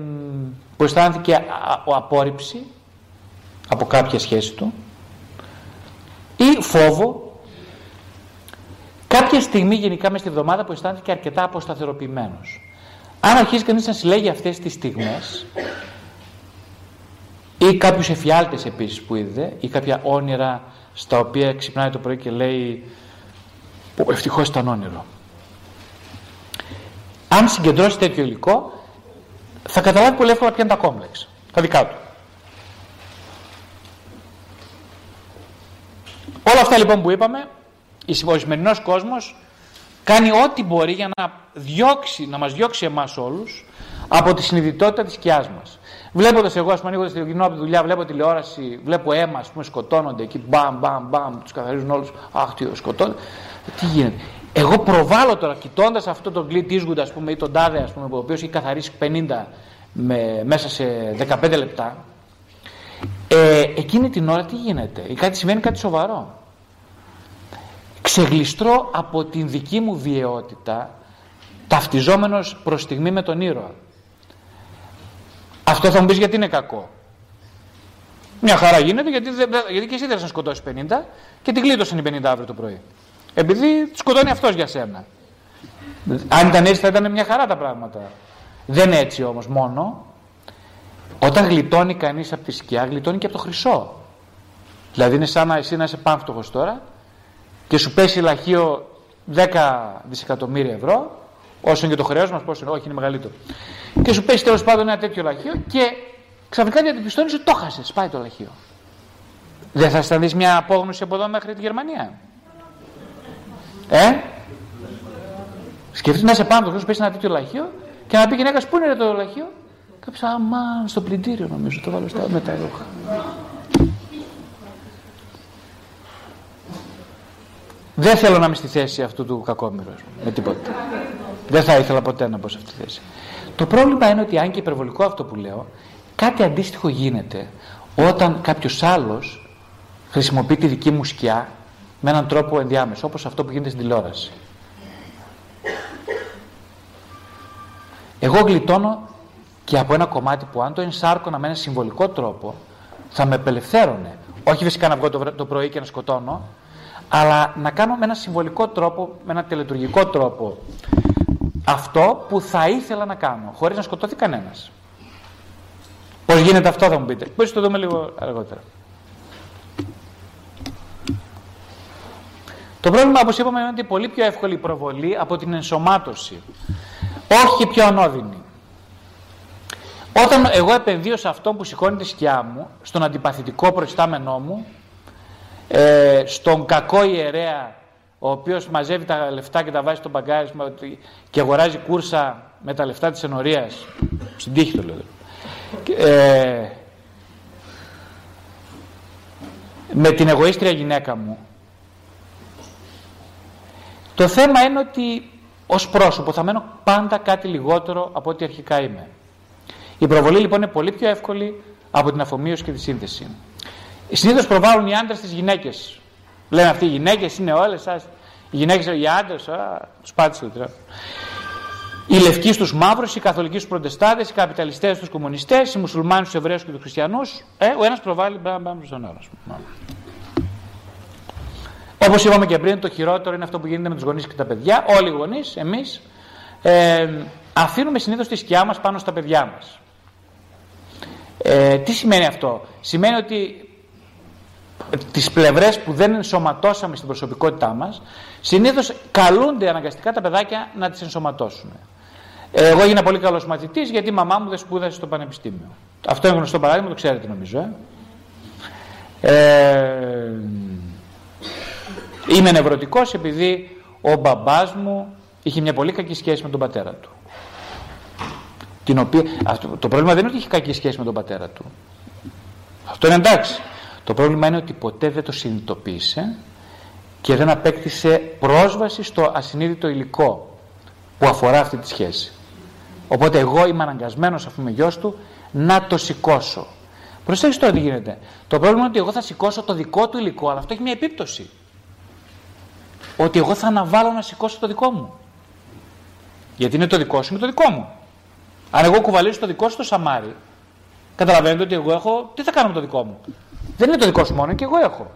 A: που αισθάνθηκε απόρριψη από κάποια σχέση του ή φόβο. Κάποια στιγμή γενικά μέσα στη εβδομάδα που αισθάνθηκε αρκετά αποσταθεροποιημένος. Αν αρχίσει κανείς να συλλέγει αυτές τις στιγμές ή κάποιους εφιάλτες επίσης που είδε ή κάποια όνειρα στα οποία ξυπνάει το πρωί και λέει ευτυχώς ήταν όνειρο αν συγκεντρώσει τέτοιο υλικό θα καταλάβει πολύ εύκολα ποια είναι τα κόμπλεξ, τα δικά του. Όλα αυτά λοιπόν που είπαμε, ο σημερινό κόσμος κάνει ό,τι μπορεί για να διώξει, να μας διώξει εμάς όλους από τη συνειδητότητα της σκιάς μας. Βλέποντας εγώ, ας πούμε, ανοίγοντας τη κοινό από τη δουλειά, βλέπω τηλεόραση, βλέπω αίμα, ας πούμε, σκοτώνονται εκεί, μπαμ, μπαμ, μπαμ, τους καθαρίζουν όλους, αχ, τι σκοτώνονται. Τι γίνεται. Εγώ προβάλλω τώρα, κοιτώντας αυτό τον Clint Eastwood, ας πούμε, ή τον Τάδε, ας πούμε, ο οποίος έχει καθαρίσει 50 με, μέσα σε 15 λεπτά, ε, εκείνη την ώρα τι γίνεται, κάτι σημαίνει κάτι σοβαρό. Ξεγλιστρώ από την δική μου βιαιότητα, ταυτιζόμενος προς στιγμή με τον ήρωα. Αυτό θα μου πεις γιατί είναι κακό. Μια χαρά γίνεται γιατί, γιατί και εσύ δεν να σκοτώσει 50 και την κλείτωσαν οι 50 αύριο το πρωί. Επειδή σκοτώνει αυτός για σένα. Αν ήταν έτσι θα ήταν μια χαρά τα πράγματα. Δεν είναι έτσι όμως μόνο. Όταν γλιτώνει κανείς από τη σκιά, γλιτώνει και από το χρυσό. Δηλαδή είναι σαν να εσύ να είσαι πάμφτωχος τώρα και σου πέσει λαχείο 10 δισεκατομμύρια ευρώ, όσο είναι και το χρέος μας, πόσο είναι, όχι είναι μεγαλύτερο. Και σου πέσει τέλος πάντων ένα τέτοιο λαχείο και ξαφνικά διαπιστώνει ότι το χάσες, πάει το λαχείο. Δεν θα αισθανθείς μια απόγνωση από εδώ μέχρι τη Γερμανία. Ε, σκεφτείτε να είσαι πάνω το σου πέσει ένα τέτοιο λαχείο και να πει γυναίκας πού είναι το λαχείο; Κάποιος αμάν στο πλυντήριο νομίζω, το βάλω στα με τα ρούχα. Δεν θέλω να είμαι στη θέση αυτού του κακόμοιρου με τίποτα. Δεν θα ήθελα ποτέ να μπω σε αυτή τη θέση. Το πρόβλημα είναι ότι αν και υπερβολικό αυτό που λέω, κάτι αντίστοιχο γίνεται όταν κάποιος άλλος χρησιμοποιεί τη δική μου σκιά με έναν τρόπο ενδιάμεσο, όπως αυτό που γίνεται στην τηλεόραση. Εγώ γλιτώνω και από ένα κομμάτι που αν το ενσάρκωνα με ένα συμβολικό τρόπο θα με απελευθέρωνε. Όχι φυσικά να βγω το, το πρωί και να σκοτώνω, αλλά να κάνω με ένα συμβολικό τρόπο, με ένα τελετουργικό τρόπο αυτό που θα ήθελα να κάνω, χωρίς να σκοτώθει κανένας. Πώς γίνεται αυτό θα μου πείτε. Μπορείς το δούμε λίγο αργότερα. Το πρόβλημα, όπως είπαμε, είναι ότι είναι πολύ πιο εύκολη η προβολή από την ενσωμάτωση. Όχι πιο ανώδυνη. Όταν εγώ επενδύω σε αυτό που σηκώνει τη σκιά μου, στον αντιπαθητικό προϊστάμενό μου, ε, στον κακό ιερέα ο οποίος μαζεύει τα λεφτά και τα βάζει στο μπαγκάρισμα και αγοράζει κούρσα με τα λεφτά της ενορίας στην τύχη το λέω ε, με την εγωίστρια γυναίκα μου το θέμα είναι ότι ως πρόσωπο θα μένω πάντα κάτι λιγότερο από ό,τι αρχικά είμαι η προβολή λοιπόν είναι πολύ πιο εύκολη από την αφομοίωση και τη σύνθεση Συνήθως προβάλλουν οι άντρες τις γυναίκες. Λένε αυτοί οι γυναίκες είναι όλες σα. Οι γυναίκες, οι άντρες, τους πάτησε το τρόπο. Οι λευκοί στους μαύρους, οι καθολικοί στους προτεστάτες, οι καπιταλιστές στους κομμουνιστές, οι μουσουλμάνοι στους Εβραίους και τους χριστιανούς. Ε, ο ένας προβάλλει μπαμ μπαμ στον άλλο. Όπως είπαμε και πριν, το χειρότερο είναι αυτό που γίνεται με τους γονείς και τα παιδιά. Όλοι οι γονείς, εμείς, ε, αφήνουμε συνήθως τη σκιά μας πάνω στα παιδιά μας. Ε, τι σημαίνει αυτό, Σημαίνει ότι τις πλευρές που δεν ενσωματώσαμε στην προσωπικότητά μας συνήθως καλούνται αναγκαστικά τα παιδάκια να τις ενσωματώσουν εγώ έγινα πολύ καλός μαθητής γιατί η μαμά μου δεν σπούδασε στο πανεπιστήμιο αυτό είναι γνωστό παράδειγμα, το ξέρετε νομίζω ε. Ε, είμαι νευρωτικός επειδή ο μπαμπάς μου είχε μια πολύ κακή σχέση με τον πατέρα του την οποία, αυτό, το πρόβλημα δεν είναι ότι είχε κακή σχέση με τον πατέρα του αυτό είναι εντάξει το πρόβλημα είναι ότι ποτέ δεν το συνειδητοποίησε και δεν απέκτησε πρόσβαση στο ασυνείδητο υλικό που αφορά αυτή τη σχέση. Οπότε εγώ είμαι αναγκασμένος αφού είμαι γιος του να το σηκώσω. Προσέξτε τώρα τι γίνεται. Το πρόβλημα είναι ότι εγώ θα σηκώσω το δικό του υλικό, αλλά αυτό έχει μια επίπτωση. Ότι εγώ θα αναβάλω να σηκώσω το δικό μου. Γιατί είναι το δικό σου, είναι το δικό μου. Αν εγώ κουβαλήσω το δικό σου το σαμάρι, καταλαβαίνετε ότι εγώ έχω. Τι θα κάνω με το δικό μου. Δεν είναι το δικό σου μόνο, και εγώ έχω.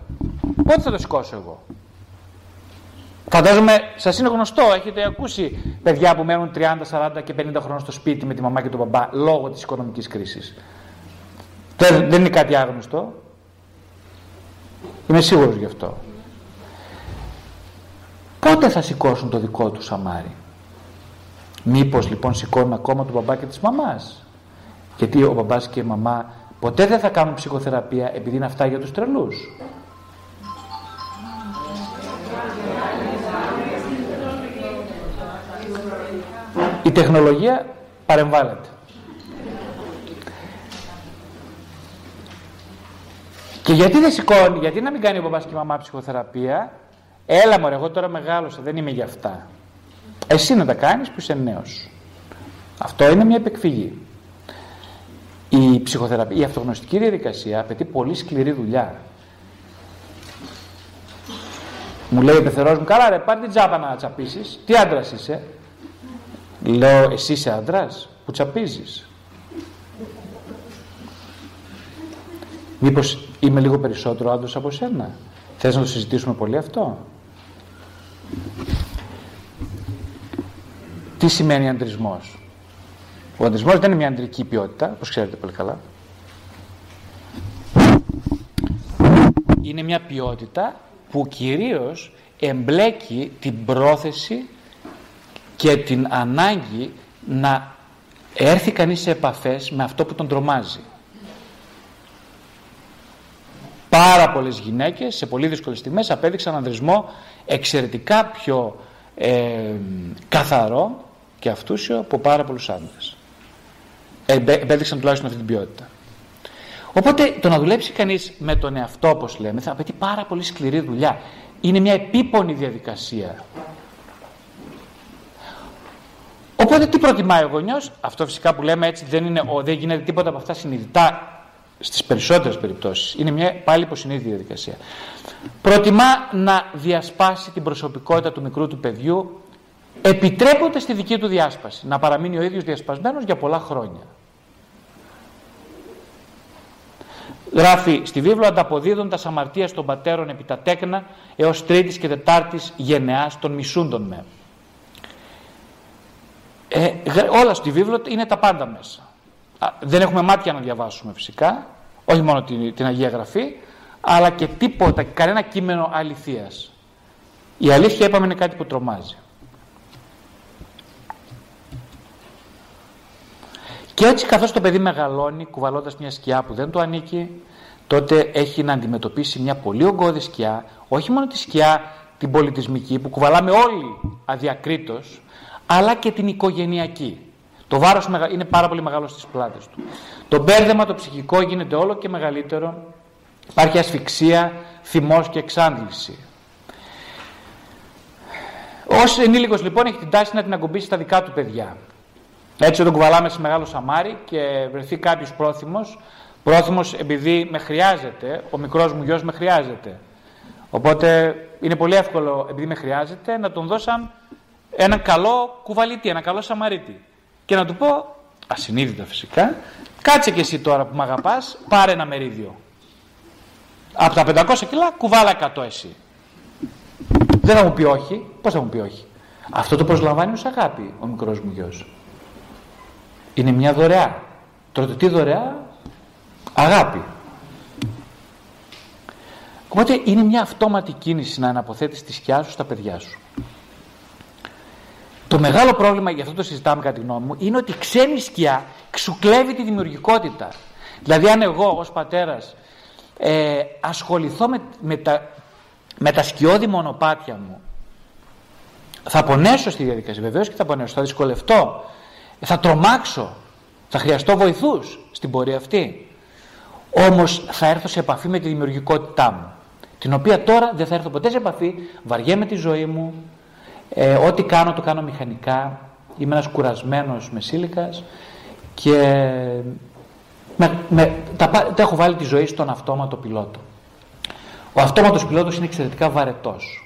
A: Πότε θα το σηκώσω εγώ; Φαντάζομαι, σας είναι γνωστό, έχετε ακούσει παιδιά που μένουν 30, 40 και 50 χρόνια στο σπίτι με τη μαμά και τον μπαμπά λόγω της οικονομικής κρίσης. Δεν, δεν είναι κάτι άγνωστο. Είμαι σίγουρος γι' αυτό. Πότε θα σηκώσουν το δικό τους σαμάρι; Μήπως λοιπόν σηκώνουν ακόμα τον μπαμπά και της μαμάς; Γιατί ο μπαμπάς και η μαμά Ποτέ δεν θα κάνουν ψυχοθεραπεία επειδή είναι αυτά για τους τρελούς; Η τεχνολογία παρεμβάλλεται. Και γιατί δεν σηκώνει, γιατί να μην κάνει ο μπαμπάς και η μαμά ψυχοθεραπεία; Έλα μωρέ, εγώ τώρα μεγάλωσα, δεν είμαι για αυτά. Εσύ να τα κάνεις που είσαι νέος. Αυτό είναι μια επεκφυγή. Η ψυχοθεραπεία, η αυτογνωστική διαδικασία απαιτεί πολύ σκληρή δουλειά. Μου λέει ο πεθερός μου, καλά ρε, πάρε την τσάπα να τσαπίσεις. Τι άντρας είσαι; Λέω, εσύ είσαι άντρας που τσαπίζεις. Μήπως είμαι λίγο περισσότερο άντρας από σένα; Θες να το συζητήσουμε πολύ αυτό; Τι σημαίνει αντρισμός; Ο γονατισμός δεν είναι μια αντρική ποιότητα, όπως ξέρετε πολύ καλά. Είναι μια ποιότητα που κυρίως εμπλέκει την πρόθεση και την ανάγκη να έρθει κανείς σε επαφές με αυτό που τον τρομάζει. Πάρα πολλές γυναίκες σε πολύ δύσκολες στιγμές απέδειξαν ανδρισμό εξαιρετικά πιο ε, καθαρό και αυτούσιο από πάρα πολλούς άντρες. Επέδειξαν τουλάχιστον αυτή την ποιότητα. Οπότε το να δουλέψει κανείς με τον εαυτό όπως λέμε θα απαιτεί πάρα πολύ σκληρή δουλειά. Είναι μια επίπονη διαδικασία. Οπότε τι προτιμάει ο γονιός, αυτό φυσικά που λέμε έτσι δεν, είναι, δεν γίνεται τίποτα από αυτά συνειδητά στις περισσότερες περιπτώσεις. Είναι μια πάλι υποσυνείδητη διαδικασία. Προτιμά να διασπάσει την προσωπικότητα του μικρού του παιδιού επιτρέποντας τη δική του διάσπαση. Να παραμείνει ο ίδιος διασπασμένος για πολλά χρόνια. Γράφει στη βίβλο ανταποδίδοντας αμαρτία των πατέρων επί τα τέκνα έως τρίτης και τετάρτης γενεάς των μισούντων με. Ε, όλα στη βίβλο είναι τα πάντα μέσα. Δεν έχουμε μάτια να διαβάσουμε φυσικά, όχι μόνο την, την Αγία Γραφή, αλλά και τίποτα, κανένα κείμενο αληθείας. Η αλήθεια είπαμε είναι κάτι που τρομάζει. Και έτσι καθώς το παιδί μεγαλώνει κουβαλώντας μια σκιά που δεν του ανήκει τότε έχει να αντιμετωπίσει μια πολύ ογκώδη σκιά όχι μόνο τη σκιά την πολιτισμική που κουβαλάμε όλοι αδιακρίτως αλλά και την οικογενειακή. Το βάρος είναι πάρα πολύ μεγάλο στις πλάτες του. Το μπέρδεμα το ψυχικό γίνεται όλο και μεγαλύτερο. Υπάρχει ασφυξία, θυμός και εξάντληση. Ως ενήλικος λοιπόν έχει την τάση να την ακουμπήσει στα δικά του παιδιά. Έτσι όταν κουβαλάμε σε μεγάλο σαμάρι και βρεθεί κάποιος πρόθυμος, πρόθυμος επειδή με χρειάζεται, ο μικρός μου γιος με χρειάζεται. Οπότε είναι πολύ εύκολο επειδή με χρειάζεται να τον δώσαν έναν καλό κουβαλίτη, ένα καλό σαμαρίτη. Και να του πω, ασυνείδητα φυσικά, κάτσε και εσύ τώρα που με αγαπάς, πάρε ένα μερίδιο. Από τα 500 κιλά κουβάλα 100 εσύ. Δεν θα μου πει όχι. Πώς θα μου πει όχι; Αυτό το προσλαμβάνει ως αγάπη ο μικρός μου γιος. Είναι μια δωρεά. Τώρα τι δωρεά, αγάπη. Οπότε είναι μια αυτόματη κίνηση να αναποθέτεις τη σκιά σου στα παιδιά σου. Το μεγάλο πρόβλημα, για αυτό το συζητάμε κατά τη γνώμη μου, είναι ότι η ξένη σκιά ξουκλεύει τη δημιουργικότητα. Δηλαδή αν εγώ ως πατέρας ε, ασχοληθώ με, με, τα, με τα σκιώδη μονοπάτια μου, θα πονέσω στη διαδικασία, βεβαίως και θα πονέσω, θα δυσκολευτώ, θα τρομάξω, θα χρειαστώ βοηθούς στην πορεία αυτή. Όμως θα έρθω σε επαφή με τη δημιουργικότητά μου, την οποία τώρα δεν θα έρθω ποτέ σε επαφή, βαριέμαι τη ζωή μου, ε, ό,τι κάνω το κάνω μηχανικά, είμαι ένας κουρασμένος μεσήλικας και με, με, τα, τα έχω βάλει τη ζωή στον αυτόματο πιλότο. Ο αυτόματος πιλότος είναι εξαιρετικά βαρετός.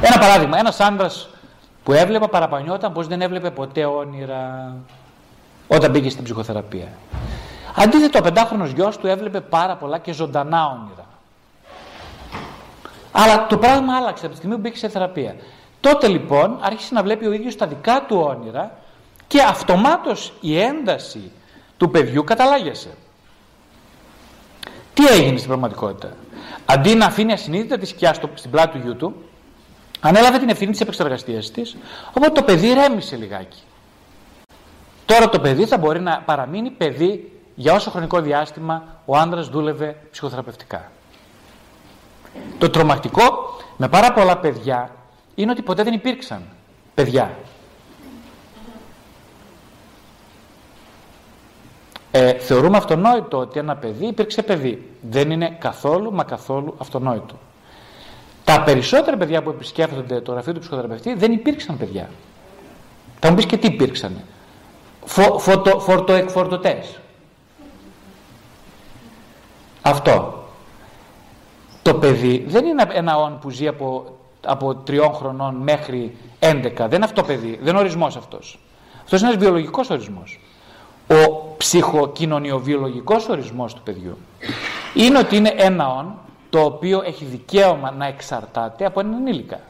A: Ένα παράδειγμα, ένας άντρας που έβλεπα παραπανιόταν πως δεν έβλεπε ποτέ όνειρα όταν μπήκε στην ψυχοθεραπεία. Αντίθετα, ο πεντάχρονος γιος του έβλεπε πάρα πολλά και ζωντανά όνειρα. Αλλά το πράγμα άλλαξε από τη στιγμή που μπήκε σε θεραπεία. Τότε λοιπόν άρχισε να βλέπει ο ίδιος τα δικά του όνειρα και αυτομάτως η ένταση του παιδιού καταλάγιασε. Τι έγινε στην πραγματικότητα; Αντί να αφήνει ασυνείδητα τη σκιά στην πλάτη του γιού του, ανέλαβε την ευθύνη της επεξεργασίας της, οπότε το παιδί ρέμισε λιγάκι. Τώρα το παιδί θα μπορεί να παραμείνει παιδί για όσο χρονικό διάστημα ο άνδρας δούλευε ψυχοθεραπευτικά. Το τρομακτικό με πάρα πολλά παιδιά είναι ότι ποτέ δεν υπήρξαν παιδιά. Ε, θεωρούμε αυτονόητο ότι ένα παιδί υπήρξε παιδί. Δεν είναι καθόλου μα καθόλου αυτονόητο. Τα περισσότερα παιδιά που επισκέφτονται το γραφείο του ψυχοθεραπευτή δεν υπήρξαν παιδιά. Θα μου πεις και τι υπήρξαν. Φω, φωτο, φορτοεκφορτωτές. Αυτό. Το παιδί δεν είναι ένα όν που ζει από, από τριών χρονών μέχρι 11. Δεν είναι αυτό παιδί. Δεν είναι ορισμός αυτός. Αυτός είναι ένας βιολογικός ορισμός. Ο ψυχοκοινωνιοβιολογικός ορισμός του παιδιού είναι ότι είναι ένα όν το οποίο έχει δικαίωμα να εξαρτάται από έναν ενήλικα.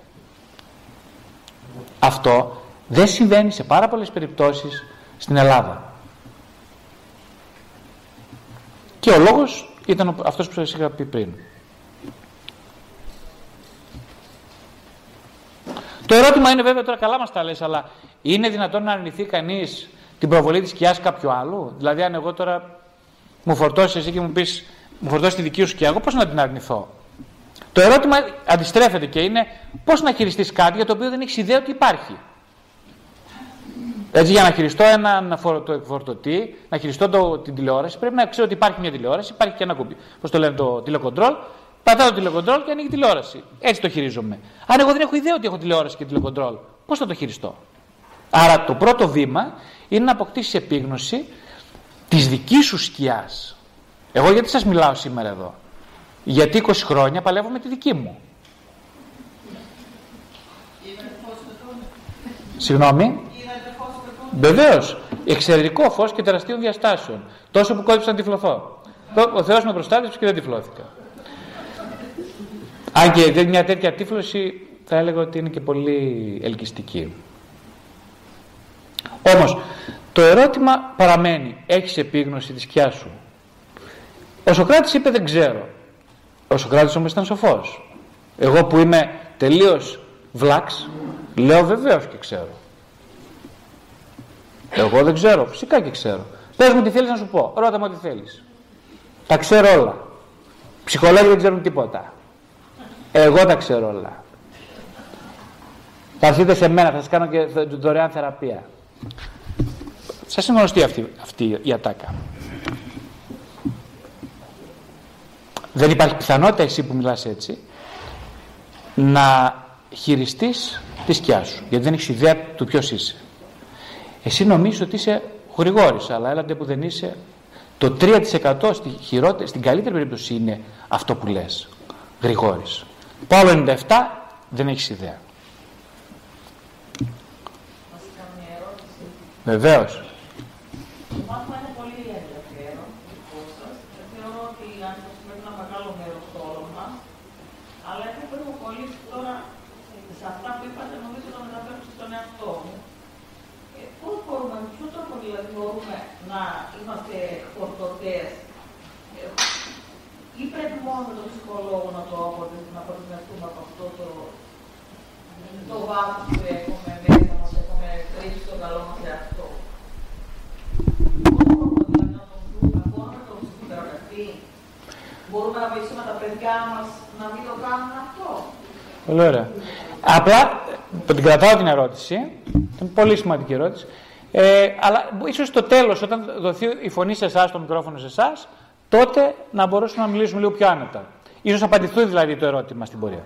A: Αυτό Δεν συμβαίνει σε πάρα πολλές περιπτώσεις στην Ελλάδα. Και ο λόγος ήταν αυτός που σας είχα πει πριν. Το ερώτημα είναι βέβαια τώρα καλά μας τα λες, αλλά είναι δυνατόν να αρνηθεί κανείς την προβολή της σκιάς κάποιου άλλου; Δηλαδή αν εγώ τώρα μου φορτώσεις εσύ και μου πεις μου φορτώσεις τη δική σου σκιά, εγώ πώς να την αρνηθώ; Το ερώτημα αντιστρέφεται και είναι πώς να χειριστείς κάτι για το οποίο δεν έχεις ιδέα ότι υπάρχει. Έτσι, για να χειριστώ έναν φορτωτή, να χειριστώ το, την τηλεόραση, πρέπει να ξέρω ότι υπάρχει μια τηλεόραση, υπάρχει και ένα κουμπί. Πώς το λένε το τηλεκοντρόλ. Πατάω το τηλεκοντρόλ και ανοίγει τηλεόραση. Έτσι το χειρίζομαι. Αν εγώ δεν έχω ιδέα ότι έχω τηλεόραση και τηλεκοντρόλ, πώς θα το χειριστώ; Άρα το πρώτο βήμα είναι να αποκτήσεις επίγνωση της δικής σου σκιάς. Εγώ γιατί σας μιλάω σήμερα εδώ; Γιατί 20 χρόνια παλεύω με τη δική μου. Συγγνώμη. Βεβαίως. Εξαιρετικό φως και τεραστίων διαστάσεων. Τόσο που κόλληψα να τυφλωθώ. Ο Θεός με προστάτευσε και δεν τυφλώθηκα. Αν και μια τέτοια τύφλωση θα έλεγα ότι είναι και πολύ ελκυστική. Όμως, το ερώτημα παραμένει. Έχεις επίγνωση της σκιάς σου; Ο Σοκράτης είπε δεν ξέρω. Ο Σοκράτης όμως ήταν σοφός. Εγώ που είμαι τελείως βλάξ, λέω βεβαίως και ξέρω. Εγώ δεν ξέρω, φυσικά και ξέρω. Πες μου τι θέλεις να σου πω, ρώτα μου ό,τι θέλεις. Τα ξέρω όλα. Ψυχολόγοι δεν ξέρουν τίποτα. Εγώ τα ξέρω όλα. Θα έρθετε σε μένα, θα σας κάνω και δωρεάν θεραπεία. Σας είναι γνωστή αυτή, αυτή η ατάκα. Δεν υπάρχει πιθανότητα εσύ που μιλάς έτσι να χειριστείς τη σκιά σου, γιατί δεν έχεις ιδέα του ποιος είσαι. Εσύ νομίζεις ότι είσαι γρηγόρης, αλλά έλατε που δεν είσαι. Το 3% στη χειρότερη, στην καλύτερη περίπτωση είναι αυτό που λες. Γρηγόρης. Το 97 δεν έχεις ιδέα. Βεβαίως.
B: μόνο με τον ψυχολόγο να το να αποδυναστούμε από αυτό το, το βάθος που έχουμε μέσα μας, έχουμε ρίξει στο καλό μας εαυτό. Μπορούμε δηλαδή να τον δούμε, μπορούμε να τον συμπεριλαμβανθεί. Μπορούμε να βοηθήσουμε τα παιδιά μας να μην το κάνουν αυτό.
A: Πολύ ωραία. Απλά την κρατάω την ερώτηση. Είναι πολύ σημαντική ερώτηση. Ε, αλλά ίσως στο τέλος, όταν δοθεί η φωνή σε εσάς, το μικρόφωνο σε εσάς, τότε να μπορέσουμε να μιλήσουμε λίγο πιο άνετα. Ίσως απαντηθεί δηλαδή το ερώτημα στην πορεία.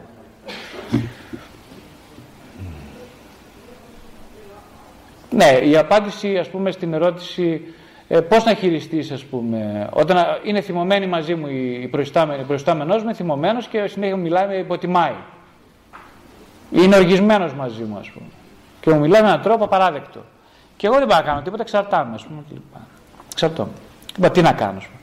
A: Ναι, η απάντηση ας πούμε στην ερώτηση ε, πώς να χειριστείς ας πούμε όταν είναι θυμωμένη μαζί μου η προϊστάμενη, προϊστάμενός μου, θυμωμένος και συνέχεια μιλάει με υποτιμάει. Είναι οργισμένος μαζί μου ας πούμε και μου μιλάει με έναν τρόπο απαράδεκτο. Και εγώ δεν πάω να κάνω τίποτα, εξαρτάμαι ας πούμε. Εξαρτώ. Τι να κάνω ας πούμε.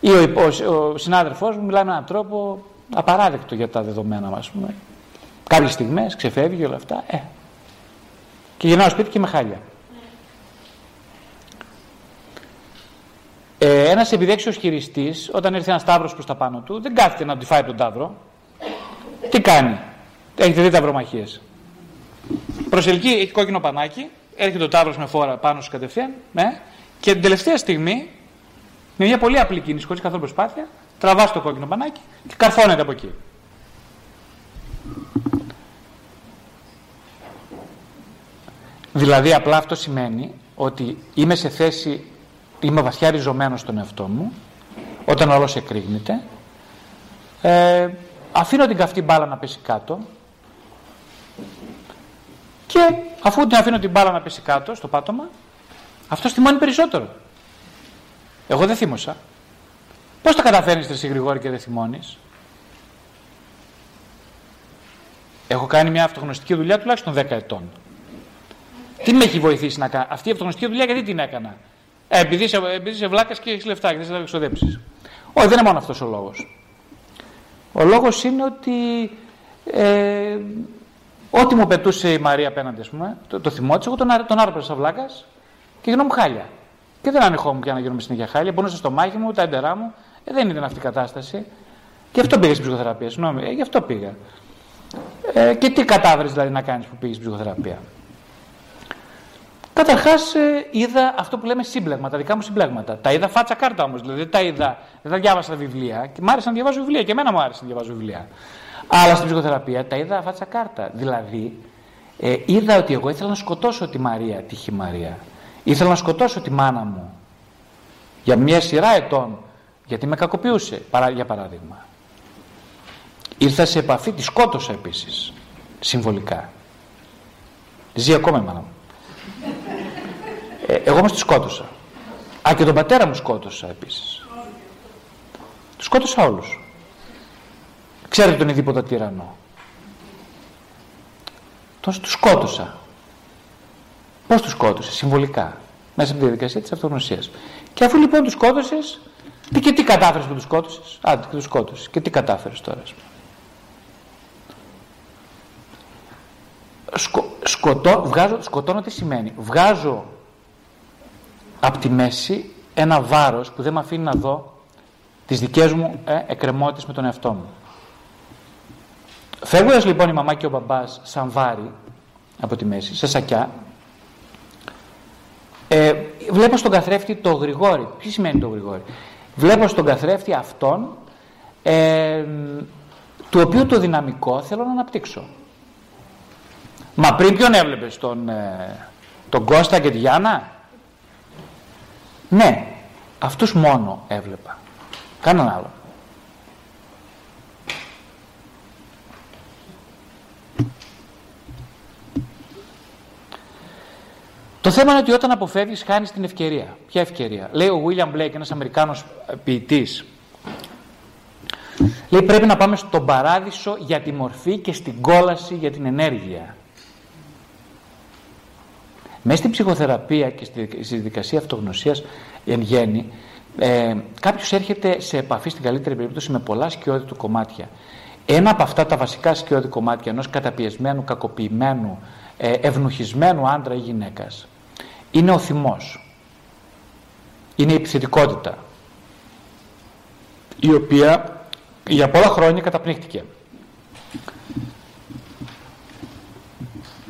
A: Ή ο, ο, ο συνάδελφός μου μιλάει με έναν τρόπο απαράδεκτο για τα δεδομένα μας. Πούμε. Κάποιες στιγμές ξεφεύγει όλα αυτά. Ε. Και γυρνάω σπίτι και με χάλια. Ε, ένας επιδέξιος χειριστής, όταν έρθει ένας τάβρος προς τα πάνω του, δεν κάθεται να του φάει τον τάβρο. Τι κάνει; Έχετε δει ταυρομαχίες. Προσελκύει, έχει κόκκινο πανάκι, έρχεται ο τάβρος με φόρα πάνω σου κατευθείαν, ναι, και την τελευταία στιγμή με μια πολύ απλή κίνηση, χωρίς καθόλου προσπάθεια, τραβά το κόκκινο πανάκι και καρφώνεται από εκεί. Δηλαδή απλά αυτό σημαίνει ότι είμαι σε θέση, είμαι βαθιά ριζωμένος στον εαυτό μου, όταν όλος εκρήγνεται, ε, αφήνω την καυτή μπάλα να πέσει κάτω και αφού την αφήνω την μπάλα να πέσει κάτω στο πάτωμα, αυτό θυμώνει περισσότερο. Εγώ δεν θύμωσα. Πώς τα καταφέρνεις εσύ Γρηγόρη και δεν θυμώνεις; Έχω κάνει μια αυτογνωστική δουλειά τουλάχιστον 10 ετών. Τι με έχει βοηθήσει να κάνω. Αυτή η αυτογνωστική δουλειά γιατί την έκανα; Ε, επειδή, είσαι, επειδή είσαι βλάκας και έχεις λεφτά και δεν σε θα εξοδέψει. Όχι, δεν είναι μόνο αυτός ο λόγος. Ο λόγος είναι ότι ε, ό,τι μου πετούσε η Μαρία απέναντι, ας πούμε, το, το θυμό της, εγώ τον, τον άρπαζα σαν βλάκας και γινόμουν χάλια. Και δεν ανεχόμουν πια να γίνομαι συνέχεια χάλια. Πονούσα στο μάχη μου, τα έντερά μου. Ε, δεν ήταν αυτή η κατάσταση. Και αυτό πήγα στην ψυχοθεραπεία. Συγγνώμη, ε, γι' αυτό πήγα. Ε, και τι κατάβρες δηλαδή να κάνεις που πήγες στην ψυχοθεραπεία; Καταρχάς ε, είδα αυτό που λέμε σύμπλεγμα, τα δικά μου συμπλέγματα. Τα είδα φάτσα κάρτα όμως. Δηλαδή δεν τα είδα, δεν τα διάβασα τα βιβλία. Και μ' άρεσε να διαβάζω βιβλία και εμένα μου άρεσε να διαβάζω βιβλία. Αλλά στην ψυχοθεραπεία τα είδα φάτσα κάρτα. Δηλαδή ε, είδα ότι εγώ ήθελα να σκοτώσω τη Μαρία, τη Χιμαρία. Ήθελα να σκοτώσω τη μάνα μου για μια σειρά ετών γιατί με κακοποιούσε, για παράδειγμα. Ήρθα σε επαφή, τη σκότωσα επίσης, συμβολικά. Ζει ακόμα η μάνα μου. Ε, εγώ όμως τη σκότωσα. Α, και τον πατέρα μου σκότωσα επίσης. Τους σκότωσα όλους. Ξέρετε τον ειδήποτε τυραννό. Τόσο τους σκότωσα. Πώς τους σκότωσε, συμβολικά. Μέσα από τη διαδικασία της αυτογνωσίας. Και αφού λοιπόν τους σκότωσες, τι και τι κατάφερες που τους σκότωσες; Άντε και τους σκότωσες. Και τι κατάφερες τώρα. Σκο, σκοτώ, βγάζω, σκοτώνω τι σημαίνει. Βγάζω από τη μέση ένα βάρος που δεν με αφήνει να δω τις δικές μου ε, εκκρεμότητες με τον εαυτό μου. Φεύγοντας λοιπόν η μαμά και ο μπαμπάς σαν βάρη από τη μέση, σε σακιά, ε, βλέπω στον καθρέφτη το γρηγόρι. Τι σημαίνει το γρηγόρι. Βλέπω στον καθρέφτη αυτόν ε, του οποίου το δυναμικό θέλω να αναπτύξω. Μα πριν ποιον έβλεπες, τον, ε, τον Κώστα και τη Γιάννα; Ναι, αυτούς μόνο έβλεπα. Κάναν άλλο. Το θέμα είναι ότι όταν αποφεύγεις χάνεις την ευκαιρία. Ποια ευκαιρία; Λέει ο William Blake, ένας Αμερικάνος ποιητής. Λέει πρέπει να πάμε στον παράδεισο για τη μορφή και στην κόλαση για την ενέργεια. Μέσα στην ψυχοθεραπεία και στη διαδικασία αυτογνωσίας εν γέννη, ε, κάποιος έρχεται σε επαφή στην καλύτερη περίπτωση με πολλά σκιώδη του κομμάτια. Ένα από αυτά τα βασικά σκιώδη κομμάτια ενός καταπιεσμένου, κακοποιημένου, ε, ευνουχισμένου άντρα ή γυναίκας είναι ο θυμός. Είναι η επιθετικότητα η οποία για πολλά χρόνια καταπνίχτηκε.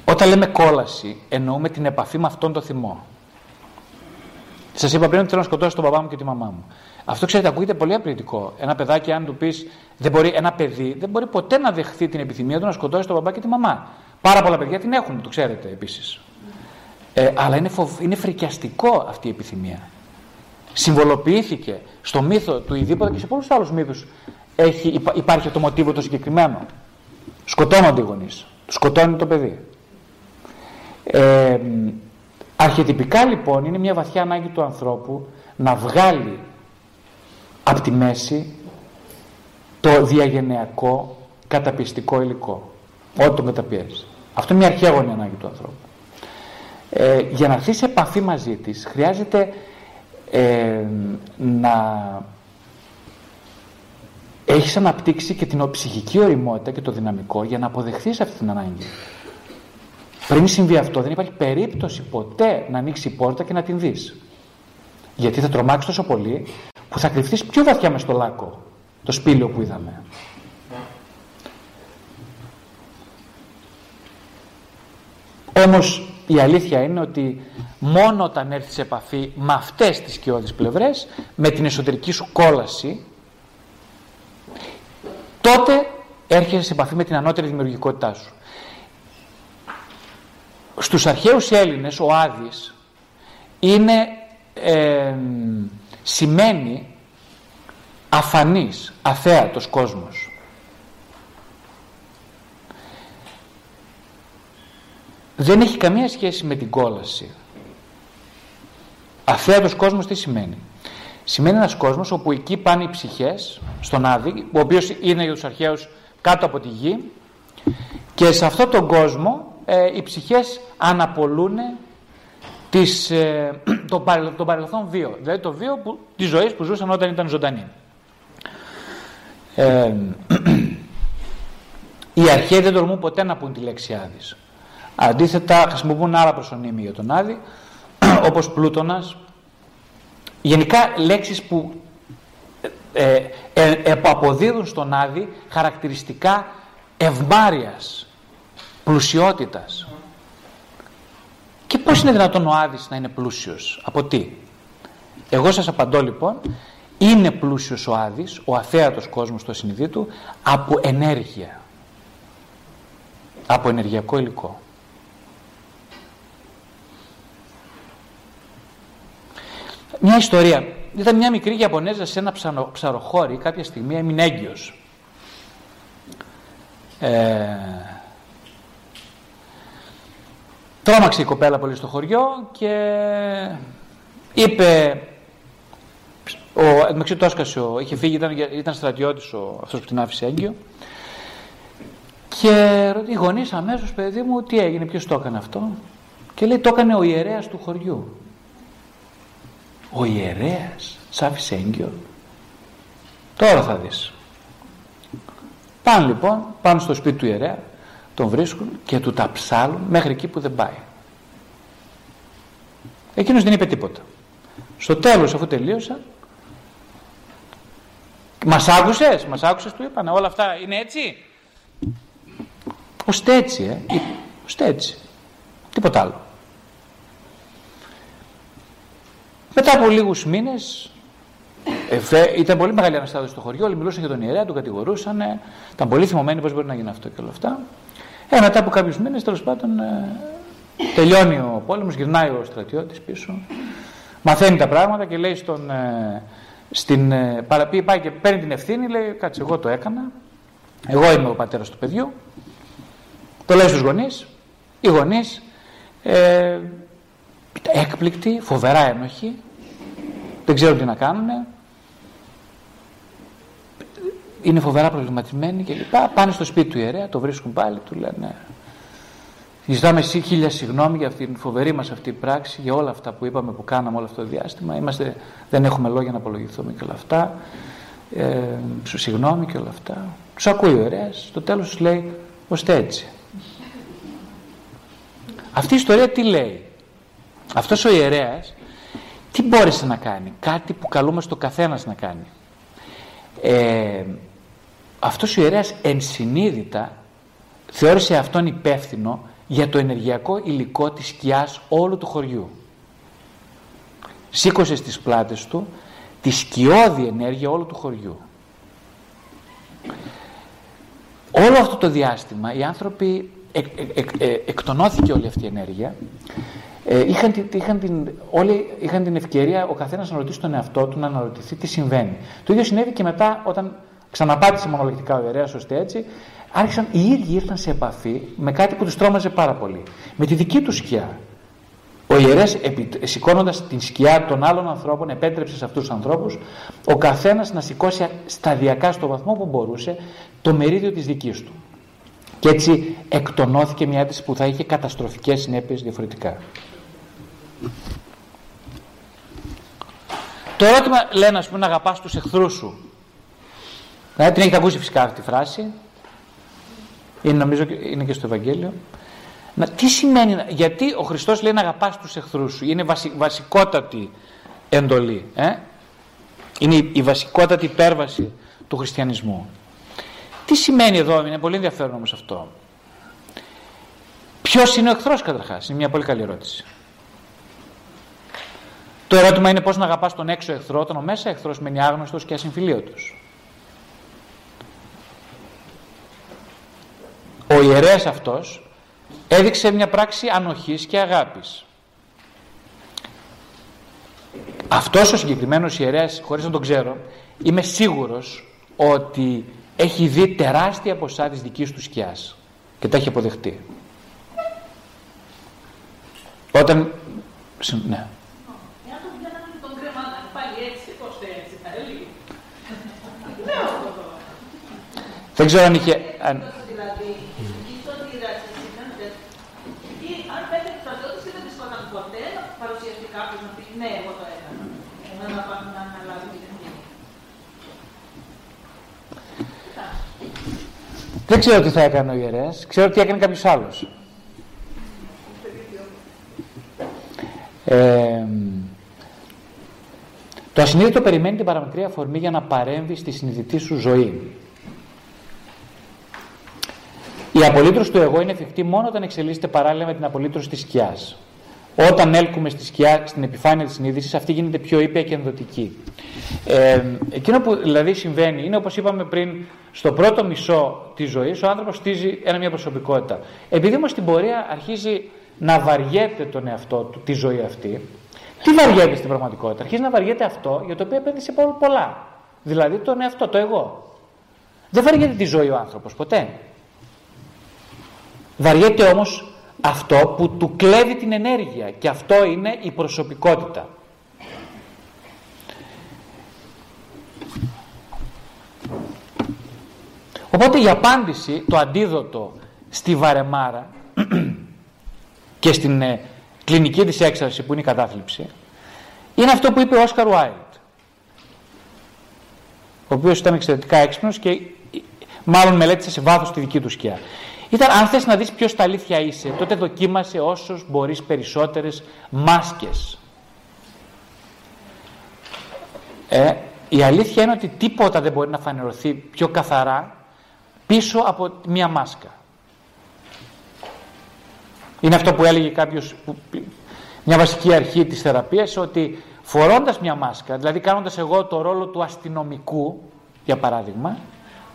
A: Όταν λέμε κόλαση, εννοούμε την επαφή με αυτόν τον θυμό. Σας είπα πριν ότι θέλω να σκοτώσω τον παπά μου και τη μαμά μου. Αυτό ξέρετε, ακούγεται πολύ απλητικό. Ένα παιδάκι, αν του πεις, ένα παιδί δεν μπορεί ποτέ να δεχθεί την επιθυμία του να σκοτώσει τον παπά και τη μαμά. Πάρα πολλά παιδιά την έχουν, το ξέρετε επίσης. Ε, αλλά είναι, φοβ... είναι φρικιαστικό αυτή η επιθυμία. Συμβολοποιήθηκε στο μύθο του Ιδίποτα και σε πολλούς άλλους μύθους υπάρχει το μοτίβο το συγκεκριμένο. Σκοτώνονται οι γονείς. Σκοτώνει το παιδί. Ε, αρχιτυπικά λοιπόν είναι μια βαθιά ανάγκη του ανθρώπου να βγάλει από τη μέση το διαγενειακό καταπιστικό υλικό. Ό,τι το μεταπιέζει. Αυτό είναι μια αρχαίγονη ανάγκη του ανθρώπου. Ε, για να έρθει σε επαφή μαζί της χρειάζεται ε, να έχεις αναπτύξει και την ψυχική οριμότητα και το δυναμικό για να αποδεχθείς αυτή την ανάγκη. Πριν συμβεί αυτό δεν υπάρχει περίπτωση ποτέ να ανοίξει η πόρτα και να την δεις. Γιατί θα τρομάξει τόσο πολύ που θα κρυφτείς πιο βαθιά μες στο λάκκο, το σπήλαιο που είδαμε. Όμως η αλήθεια είναι ότι μόνο όταν έρθεις σε επαφή με αυτές τις σκιώδεις πλευρές, με την εσωτερική σου κόλαση, τότε έρχεσαι σε επαφή με την ανώτερη δημιουργικότητά σου. Στους αρχαίους Έλληνες ο Άδης είναι, ε, σημαίνει αφανής, αθέατος κόσμος. δεν έχει καμία σχέση με την κόλαση. Αθέατος κόσμος τι σημαίνει; Σημαίνει ένας κόσμος όπου εκεί πάνε οι ψυχές στον Άδη, ο οποίος είναι για τους αρχαίους κάτω από τη γη και σε αυτόν τον κόσμο ε, οι ψυχές αναπολούν τις, ε, το, το παρελθόν βίο, δηλαδή το βίο που, της ζωής που ζούσαν όταν ήταν ζωντανοί. Ε, Οι αρχαίοι δεν τολμούν ποτέ να πούν τη λέξη Άδης. Αντίθετα χρησιμοποιούν άλλα προσωνύμια για τον Άδη, όπως Πλούτονας. Γενικά λέξεις που ε, ε, ε, αποδίδουν στον Άδη χαρακτηριστικά ευμάριας, πλουσιότητας. Και πώς είναι δυνατόν ο Άδης να είναι πλούσιος, από τι; Εγώ σας απαντώ λοιπόν, είναι πλούσιος ο Άδης, ο αθέατος κόσμος στο συνειδή του, από ενέργεια. Από ενεργειακό υλικό. Μια ιστορία. Ήταν μια μικρή Ιαπωνέζα σε ένα ψαροχώρι κάποια στιγμή έμεινε έγκυος. Ε, τρόμαξε η κοπέλα πολύ στο χωριό και είπε ο, μεταξύ το άσκασε, είχε φύγει, ήταν, ήταν στρατιώτης ο, αυτός που την άφησε έγκυο. Και οι γονείς αμέσως παιδί μου τι έγινε, ποιος το έκανε αυτό; Και λέει το έκανε ο ιερέας του χωριού. Ο ιερέας σ' άφησε έγκυο; Τώρα θα δεις. Πάνε λοιπόν πάνε στο σπίτι του ιερέα τον βρίσκουν και του τα ψάλουν μέχρι εκεί που δεν πάει. Εκείνος δεν είπε τίποτα. Στο τέλος αφού τελείωσα μας άκουσες, μας άκουσες του είπανε. Όλα αυτά είναι έτσι ώστε έτσι ε, ώστε έτσι τίποτα άλλο Μετά από λίγους μήνες, ήταν πολύ μεγάλη αναστάτωση στο χωριό, όλοι μιλούσαν για τον ιερέα, τον κατηγορούσαν, ήταν πολύ θυμωμένοι πώς μπορεί να γίνει αυτό και όλα αυτά. Ε, μετά από κάποιους μήνες, τέλος πάντων, ε, τελειώνει ο πόλεμος, γυρνάει ο στρατιώτης πίσω, μαθαίνει τα πράγματα και λέει στον. Ε, στην, ε, παραπεί, πάει και παίρνει την ευθύνη, λέει: Κάτσε, εγώ το έκανα. Εγώ είμαι ο πατέρας του παιδιού. Το λέει στους γονείς. Οι γονείς ε, έκπληκτοι, φοβερά ένοχοι, δεν ξέρουν τι να κάνουν, είναι φοβερά προβληματισμένοι λοιπά. Πάνε στο σπίτι του ιερέα, το βρίσκουν πάλι, του λένε Ζητάμε εσύ χίλια συγγνώμη για αυτήν την φοβερή μας αυτή πράξη, για όλα αυτά που είπαμε, που κάναμε όλο αυτό το διάστημα. Είμαστε, δεν έχουμε λόγια να απολογηθούμε και όλα αυτά. Ε, σου συγγνώμη και όλα αυτά. Τους ακούει ο ιερέας, στο τέλος τους λέει, ώστε έτσι. Αυτή η ιστορία τι λέει; Αυτός ο ιερέας τι μπόρεσε να κάνει; Κάτι που καλούμε στο καθένας να κάνει. Ε, αυτός ο ιερέας ενσυνείδητα θεώρησε αυτόν υπεύθυνο για το ενεργειακό υλικό της σκιάς όλου του χωριού. Σήκωσε στις πλάτες του τη σκιώδη ενέργεια όλου του χωριού. Όλο αυτό το διάστημα οι άνθρωποι εκ, εκτονώθηκε όλη αυτή η ενέργεια ε, είχαν, είχαν, την, όλοι είχαν την ευκαιρία ο καθένας να ρωτήσει τον εαυτό του, να αναρωτηθεί τι συμβαίνει. Το ίδιο συνέβη και μετά όταν ξαναπάτησε μονολεκτικά ο ιερέας, ώστε έτσι, άρχισαν οι ίδιοι ήρθαν σε επαφή με κάτι που τους τρόμαζε πάρα πολύ. Με τη δική τους σκιά. Ο ιερέας, σηκώνοντας την σκιά των άλλων ανθρώπων, επέτρεψε σε αυτούς τους ανθρώπους ο καθένας να σηκώσει σταδιακά στο βαθμό που μπορούσε το μερίδιο της δικής του. Και έτσι εκτονώθηκε μια αίτηση που θα είχε καταστροφικές συνέπειες διαφορετικά. Το ερώτημα λένε, ας πούμε, να αγαπάς τους εχθρούς σου. Δηλαδή, την έχετε ακούσει φυσικά αυτή τη φράση. Είναι, νομίζω είναι και στο Ευαγγέλιο. Να, τι σημαίνει, γιατί ο Χριστός λέει να αγαπάς τους εχθρούς σου; Είναι βασικότατη εντολή. Ε; Είναι η, η βασικότατη υπέρβαση του χριστιανισμού. Τι σημαίνει εδώ, είναι πολύ ενδιαφέρον όμως αυτό. Ποιος είναι ο εχθρός καταρχάς, είναι μια πολύ καλή ερώτηση. Το ερώτημα είναι πώς να αγαπάς τον έξω εχθρό όταν ο μέσα εχθρός μένει άγνωστος και ασυμφιλίωτος. Ο ιερέας αυτός έδειξε μια πράξη ανοχής και αγάπης. Αυτός ο συγκεκριμένος ιερέας, χωρίς να τον ξέρω, είμαι σίγουρος ότι έχει δει τεράστια ποσά της δικής του σκιάς και τα έχει αποδεχτεί. Όταν... Ναι. Δεν ξέρω αν είχε... Αν... Δηλαδή, αν πέτυχε το στρατιώτης δεν βρισκόταν ποτέ να παρουσιαστεί κάποιος να πει ναι, εγώ το έκανα. Να αναλάβει την ευθύνη. Δεν ξέρω τι θα έκανε ο ιερέας, ξέρω τι έκανε κάποιος άλλος. Ε, το ασυνείδητο περιμένει την παραμικρή αφορμή για να παρέμβει στη συνειδητή σου ζωή. Η απολύτρωση του εγώ είναι εφικτή μόνο όταν εξελίσσεται παράλληλα με την απολύτρωση της σκιάς. Όταν έλκουμε στη σκιά, στην επιφάνεια της συνείδησης, αυτή γίνεται πιο ήπια και ενδοτική. Ε, εκείνο που δηλαδή συμβαίνει είναι όπως είπαμε πριν, στο πρώτο μισό της ζωής ο άνθρωπος στήσει ένα μια προσωπικότητα. Επειδή όμως στην πορεία αρχίζει να βαριέται τον εαυτό του, τη ζωή αυτή, τι βαριέται στην πραγματικότητα; Αρχίζει να βαριέται αυτό για το οποίο επένδυσε πολλά. Δηλαδή τον εαυτό, το εγώ. Δεν βαριέται τη ζωή ο άνθρωπος ποτέ. Βαριέται όμως αυτό που του κλέβει την ενέργεια και αυτό είναι η προσωπικότητα. Οπότε η απάντηση, το αντίδοτο στη βαρεμάρα και στην ε, κλινική της έξαρση που είναι η κατάθλιψη είναι αυτό που είπε ο Όσκαρ Βάιλτ ο οποίος ήταν εξαιρετικά έξυπνος και μάλλον μελέτησε σε βάθος τη δική του σκιά. Ήταν αν θες να δεις ποιος τα αλήθεια είσαι, τότε δοκίμασε όσους μπορείς περισσότερες μάσκες. Ε, η αλήθεια είναι ότι τίποτα δεν μπορεί να φανερωθεί πιο καθαρά πίσω από μία μάσκα. Είναι αυτό που έλεγε κάποιος, μια βασική αρχή της θεραπείας, ότι φορώντας μια μάσκα, δηλαδή κάνοντας εγώ το ρόλο του αστυνομικού, για παράδειγμα,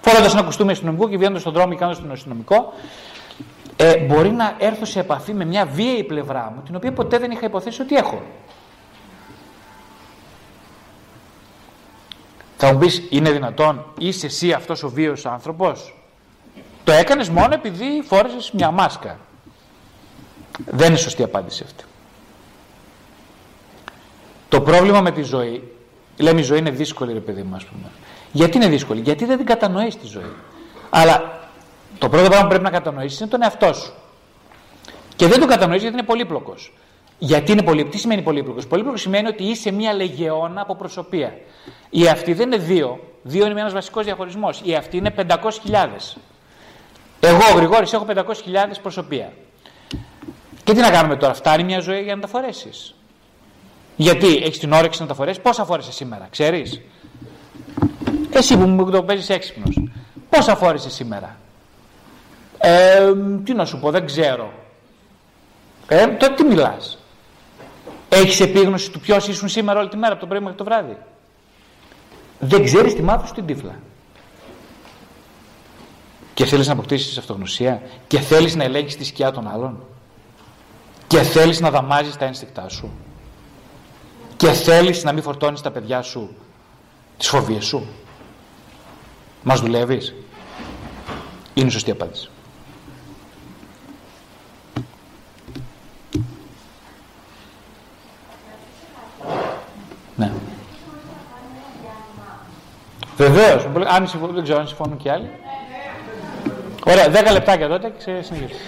A: φορώντας ένα κουστούμι αστυνομικού και βγαίνοντας στον δρόμο και κάνοντας τον αστυνομικό, ε, μπορεί να έρθω σε επαφή με μια βίαιη πλευρά μου, την οποία ποτέ δεν είχα υποθέσει ότι έχω. Θα μου πεις, είναι δυνατόν, είσαι εσύ αυτός ο βίαιος άνθρωπος; Το έκανες μόνο επειδή φόρεσες μια μάσκα. Δεν είναι σωστή απάντηση αυτή. Το πρόβλημα με τη ζωή, λέμε η ζωή είναι δύσκολη ρε παιδί μου ας πούμε. Γιατί είναι δύσκολη, γιατί δεν την κατανοείς τη ζωή. Αλλά το πρώτο πράγμα που πρέπει να κατανοήσεις είναι τον εαυτό σου. Και δεν το κατανοείς γιατί είναι πολύπλοκος. Γιατί είναι πολύπλοκο. Τι σημαίνει πολύπλοκος; Πολύπλοκος σημαίνει ότι είσαι μια λεγεώνα από προσωπία. Η αυτή δεν είναι δύο. Δύο είναι ένας βασικός διαχωρισμός. Η αυτή είναι 500.000. Εγώ, ο Γρηγόρης, έχω 500.000 προσωπία. Και τι να κάνουμε τώρα, φτάνει μια ζωή για να τα φορέσεις. Γιατί έχεις την όρεξη να τα φορέσεις, πόσα φόρεσε σήμερα, ξέρεις; Εσύ που μου το παίζεις έξυπνος, πόσα φόρεσε σήμερα; Ε, τι να σου πω, δεν ξέρω. Ε, τότε τι μιλάς; Έχεις επίγνωση του ποιος ήσουν σήμερα όλη τη μέρα από το πρωί μέχρι το βράδυ; Δεν ξέρεις τι μάθω στην τύφλα. Και θέλεις να αποκτήσεις αυτογνωσία; Και θέλεις να ελέγχεις τη σκιά των άλλων; Και θέλεις να δαμάζεις τα ένστικτά σου; Και θέλεις να μην φορτώνεις τα παιδιά σου τις φοβίες σου; Μας δουλεύεις; Είναι η σωστή απάντηση ναι Βεβαίως, αν συμφωνούν, δεν ξέρω αν συμφωνούν και άλλοι. Ωραία, 10 λεπτάκια τότε και συνεχίζουμε.